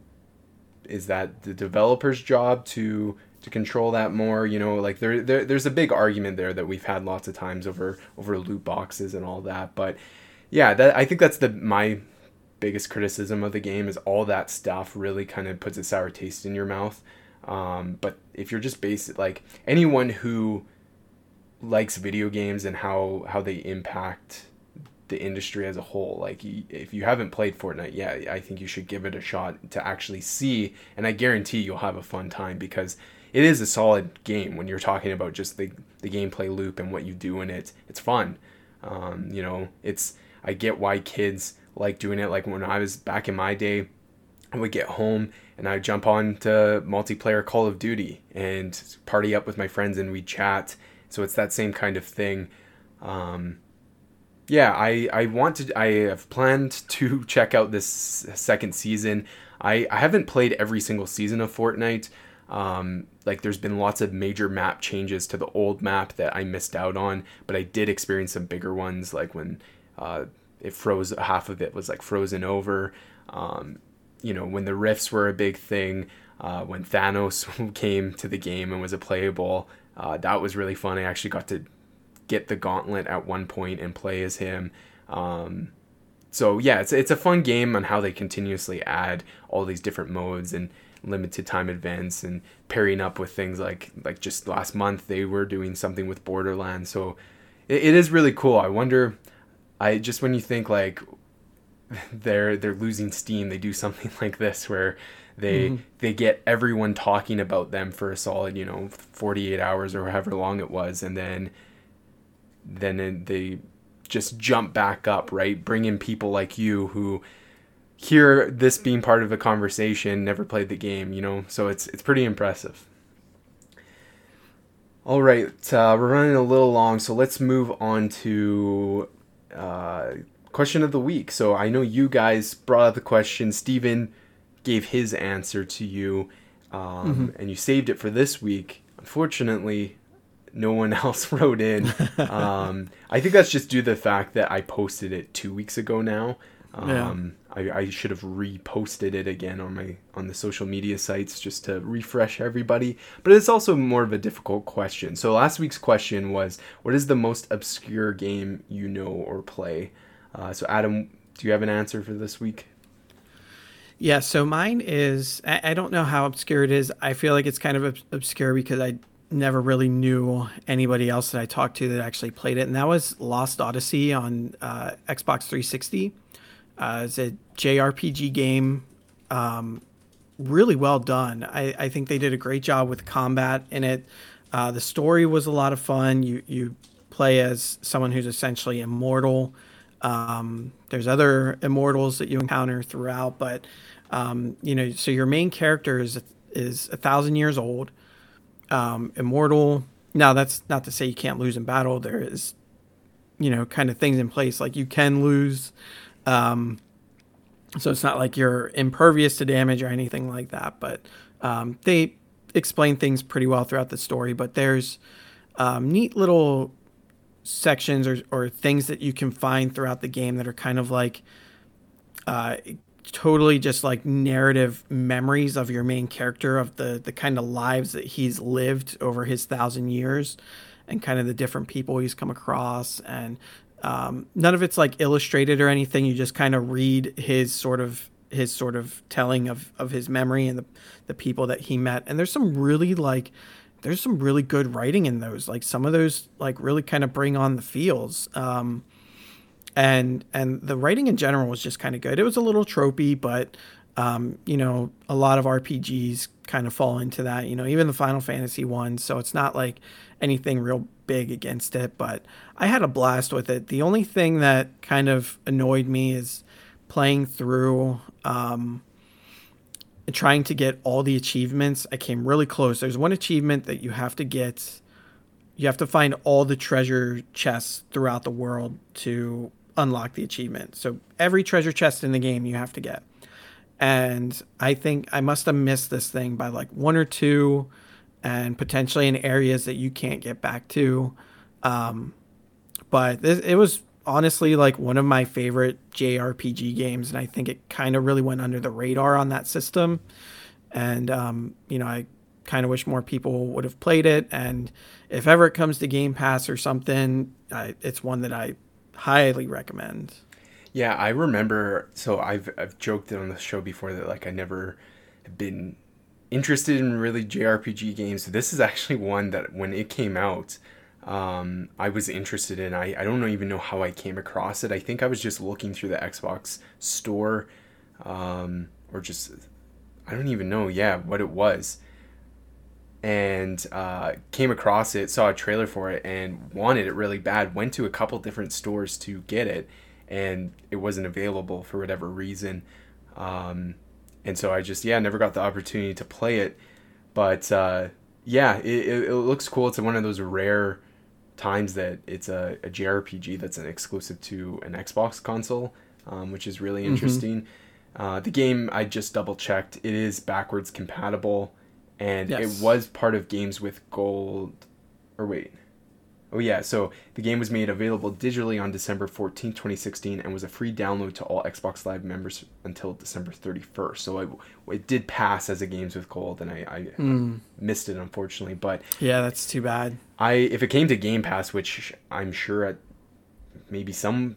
is that the developer's job to to control that more. You know, like there, there there's a big argument there that we've had lots of times over over loot boxes and all that. But yeah, that I think that's the my biggest criticism of the game is all that stuff really kind of puts a sour taste in your mouth. Um, but if you're just basic, like anyone who likes video games and how how they impact the industry as a whole. Like if you haven't played Fortnite, yeah, I think you should give it a shot to actually see and I guarantee you'll have a fun time because it is a solid game when you're talking about just the the gameplay loop and what you do in it. It's fun. Um, you know, it's I get why kids like doing it. Like when I was back in my day, I would get home and I'd jump on to multiplayer Call of Duty and party up with my friends and we'd chat. So it's that same kind of thing. Um, yeah, I, I want to. I have planned to check out this second season. I, I haven't played every single season of Fortnite. Um, like there's been lots of major map changes to the old map that I missed out on, but I did experience some bigger ones, like when uh, it froze. Half of it was like frozen over. Um, you know, when the rifts were a big thing, uh, when Thanos came to the game and was a playable, uh, that was really fun. I actually got to get the gauntlet at one point and play as him. Um, so yeah, it's it's a fun game on how they continuously add all these different modes and limited time events and pairing up with things like like just last month they were doing something with Borderlands. So it, it is really cool. I wonder I just when you think like they're they're losing steam, they do something like this where they mm-hmm. they get everyone talking about them for a solid, you know, 48 hours or however long it was and then then they just jump back up, right? Bring in people like you who hear this being part of a conversation, never played the game, you know. So it's it's pretty impressive. All right, uh, we're running a little long, so let's move on to uh, question of the week. So I know you guys brought up the question. Stephen gave his answer to you, um, mm-hmm. and you saved it for this week. Unfortunately, no one else wrote in. Um, I think that's just due to the fact that I posted it two weeks ago now. Um, yeah. I, I should have reposted it again on my on the social media sites just to refresh everybody. But it's also more of a difficult question. So last week's question was, "What is the most obscure game you know or play?" Uh, so Adam, do you have an answer for this week?
Yeah, so mine is I, I don't know how obscure it is. I feel like it's kind of ob- obscure because I never really knew anybody else that I talked to that actually played it, and that was Lost Odyssey on uh, Xbox 360. Uh, it's a JRPG game, um, really well done. I, I, think they did a great job with combat in it. Uh, the story was a lot of fun. You you play as someone who's essentially immortal. Um, there's other immortals that you encounter throughout, but um, you know, so your main character is is a thousand years old um, immortal. Now, that's not to say you can't lose in battle. There is, you know, kind of things in place like you can lose. Um, so it's not like you're impervious to damage or anything like that. But um, they explain things pretty well throughout the story. But there's um, neat little sections or, or things that you can find throughout the game that are kind of like uh, totally just like narrative memories of your main character of the the kind of lives that he's lived over his thousand years and kind of the different people he's come across. And um, none of it's like illustrated or anything. You just kind of read his sort of his sort of telling of of his memory and the the people that he met. And there's some really like there's some really good writing in those. Like some of those like really kind of bring on the feels. Um, and and the writing in general was just kind of good. It was a little tropey, but um, you know, a lot of RPGs kind of fall into that. You know, even the Final Fantasy ones. So it's not like anything real big against it, but I had a blast with it. The only thing that kind of annoyed me is playing through. Um, trying to get all the achievements i came really close there's one achievement that you have to get you have to find all the treasure chests throughout the world to unlock the achievement. So every treasure chest in the game you have to get. And I think I must have missed this thing by like one or two, and potentially in areas that you can't get back to. Um, but this, it was honestly like one of my favorite JRPG games, and I think it kind of really went under the radar on that system. And um, you know, I kind of wish more people would have played it. And if ever it comes to Game Pass or something, I, it's one that I highly recommend.
Yeah, I remember. So I've I've joked on the show before that like I never have been interested in really JRPG games. This is actually one that when it came out, um, I was interested in. I, I don't even know how I came across it. I think I was just looking through the Xbox store um, or just, I don't even know, yeah, what it was. And uh, came across it, saw a trailer for it, and wanted it really bad. Went to a couple different stores to get it, and it wasn't available for whatever reason. Um, and so I just, yeah, never got the opportunity to play it. But uh, yeah, it, it, it looks cool. It's one of those rare times that it's a, a JRPG that's an exclusive to an Xbox console, um, which is really mm-hmm. interesting. Mm-hmm. Uh, the game I just double checked; it is backwards compatible, and yes. it was part of Games with Gold. Or wait, Oh yeah, so the game was made available digitally on December 14, 2016 and was a free download to all Xbox Live members until December 31st. So it, it did pass as a Games with Gold and I, I mm. missed it unfortunately, but
Yeah, that's too bad.
I if it came to Game Pass, which I'm sure at maybe some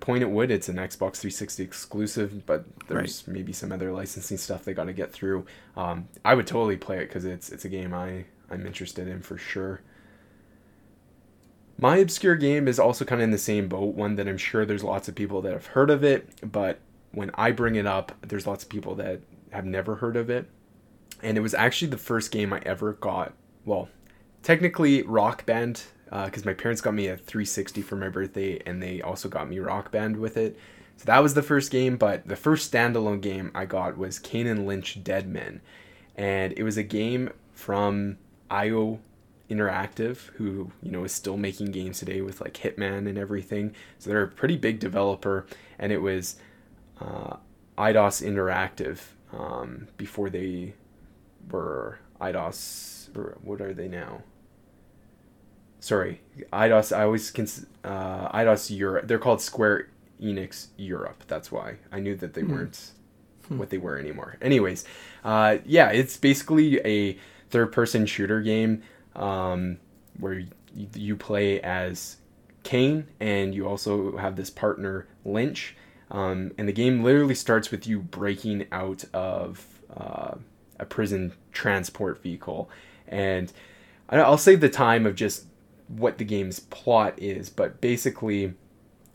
point it would, it's an Xbox 360 exclusive, but there's right. maybe some other licensing stuff they got to get through. Um, I would totally play it cuz it's it's a game I I'm interested in for sure. My obscure game is also kind of in the same boat, one that I'm sure there's lots of people that have heard of it, but when I bring it up, there's lots of people that have never heard of it. And it was actually the first game I ever got. Well, technically Rock Band, because uh, my parents got me a 360 for my birthday, and they also got me Rock Band with it. So that was the first game, but the first standalone game I got was Kane and Lynch Dead Men. And it was a game from IO Interactive, who you know is still making games today with like Hitman and everything. So they're a pretty big developer, and it was uh, Eidos Interactive um, before they were Eidos, Or what are they now? Sorry, Eidos. I always cons- uh, Eidos Europe. They're called Square Enix Europe. That's why I knew that they hmm. weren't hmm. what they were anymore. Anyways, uh, yeah, it's basically a third-person shooter game um, where you, you play as Kane and you also have this partner Lynch. Um, and the game literally starts with you breaking out of uh, a prison transport vehicle. And I'll save the time of just what the game's plot is, but basically,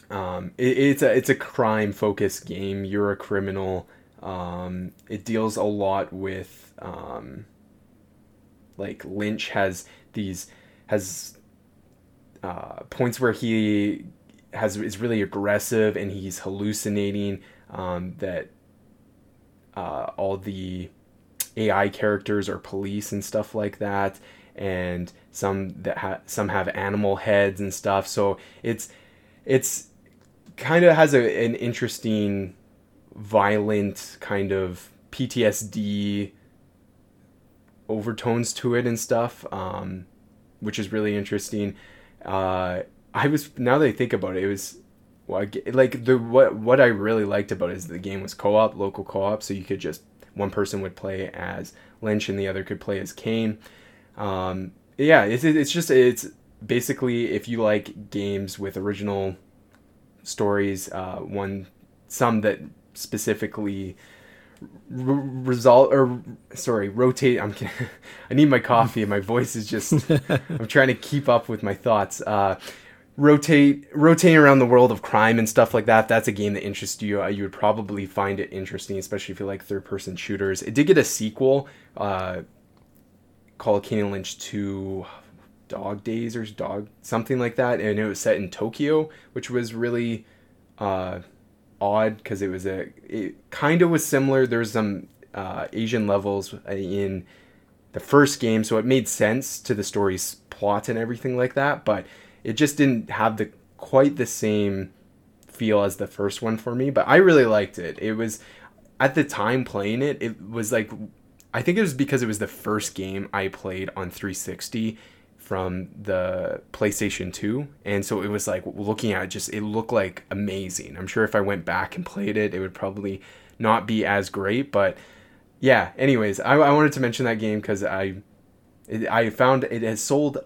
um, it, it's a it's a crime focused game. You're a criminal. Um, it deals a lot with um, like Lynch has these has uh, points where he has is really aggressive and he's hallucinating. Um, that uh, all the AI characters are police and stuff like that, and some that ha- some have animal heads and stuff. So it's it's kind of has a, an interesting, violent kind of PTSD overtones to it and stuff, um, which is really interesting. Uh, I was now that I think about it, it was like the what what I really liked about it is the game was co-op, local co-op, so you could just one person would play as Lynch and the other could play as Kane. Um, yeah, it's it's just it's basically if you like games with original stories, uh, one some that specifically result or sorry rotate i'm i need my coffee and my voice is just i'm trying to keep up with my thoughts. Uh rotate rotating around the world of crime and stuff like that that's a game that interests you. Uh, you would probably find it interesting especially if you like third person shooters. It did get a sequel uh called Kane Lynch 2 Dog Days or Dog something like that and it was set in Tokyo which was really uh odd because it was a it kind of was similar. There's some uh, Asian levels in the first game, so it made sense to the story's plot and everything like that. But it just didn't have the quite the same feel as the first one for me. But I really liked it. It was at the time playing it, it was like I think it was because it was the first game I played on 360 from the PlayStation 2. And so it was like looking at it, just, it looked like amazing. I'm sure if I went back and played it, it would probably not be as great. But yeah, anyways, I, I wanted to mention that game because I, I found it has sold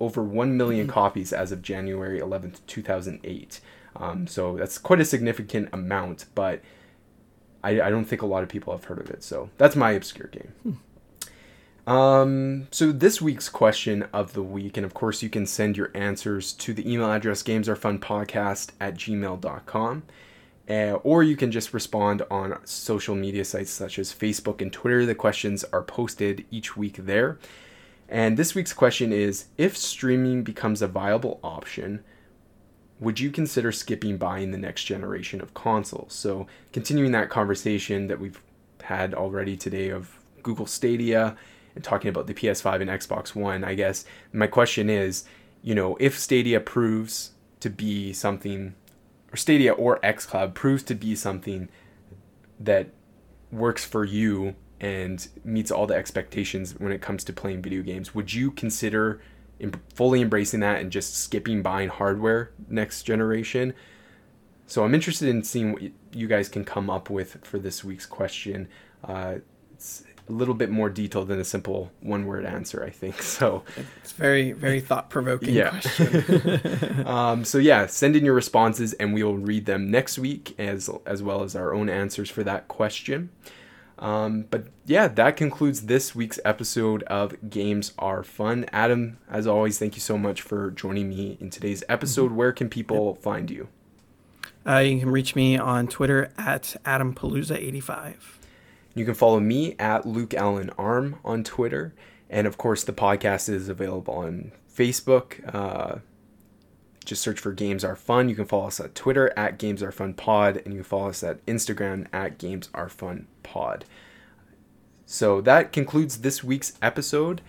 over 1 million mm-hmm. copies as of January 11th, 2008. Um, so that's quite a significant amount, but I, I, don't think a lot of people have heard of it. So that's my obscure game. Hmm. Um, so this week's question of the week, and of course you can send your answers to the email address gamesarefunpodcast at gmail.com. Uh, or you can just respond on social media sites such as Facebook and Twitter. The questions are posted each week there. And this week's question is If streaming becomes a viable option, would you consider skipping buying the next generation of consoles? So, continuing that conversation that we've had already today of Google Stadia and talking about the PS5 and Xbox One, I guess my question is, you know, if Stadia proves to be something, or Stadia or xCloud proves to be something that works for you and meets all the expectations when it comes to playing video games, would you consider fully embracing that and just skipping buying hardware next generation? So I'm interested in seeing what you guys can come up with for this week's question. Uh, it's a little bit more detailed than a simple one word answer, I think. So
it's very, very thought provoking yeah. question.
um, so yeah, send in your responses and we will read them next week as as well as our own answers for that question. Um, but yeah, that concludes this week's episode of Games Are Fun. Adam, as always, thank you so much for joining me in today's episode. Mm-hmm. Where can people find you?
Uh, you can reach me on Twitter at AdamPalooza85.
You can follow me at Luke Allen Arm on Twitter. And of course, the podcast is available on Facebook. Uh, just search for Games Are Fun. You can follow us at Twitter at Games Are Fun Pod, and you can follow us at Instagram at Games Are Fun Pod. So that concludes this week's episode,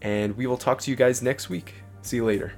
and we will talk to you guys next week. See you later.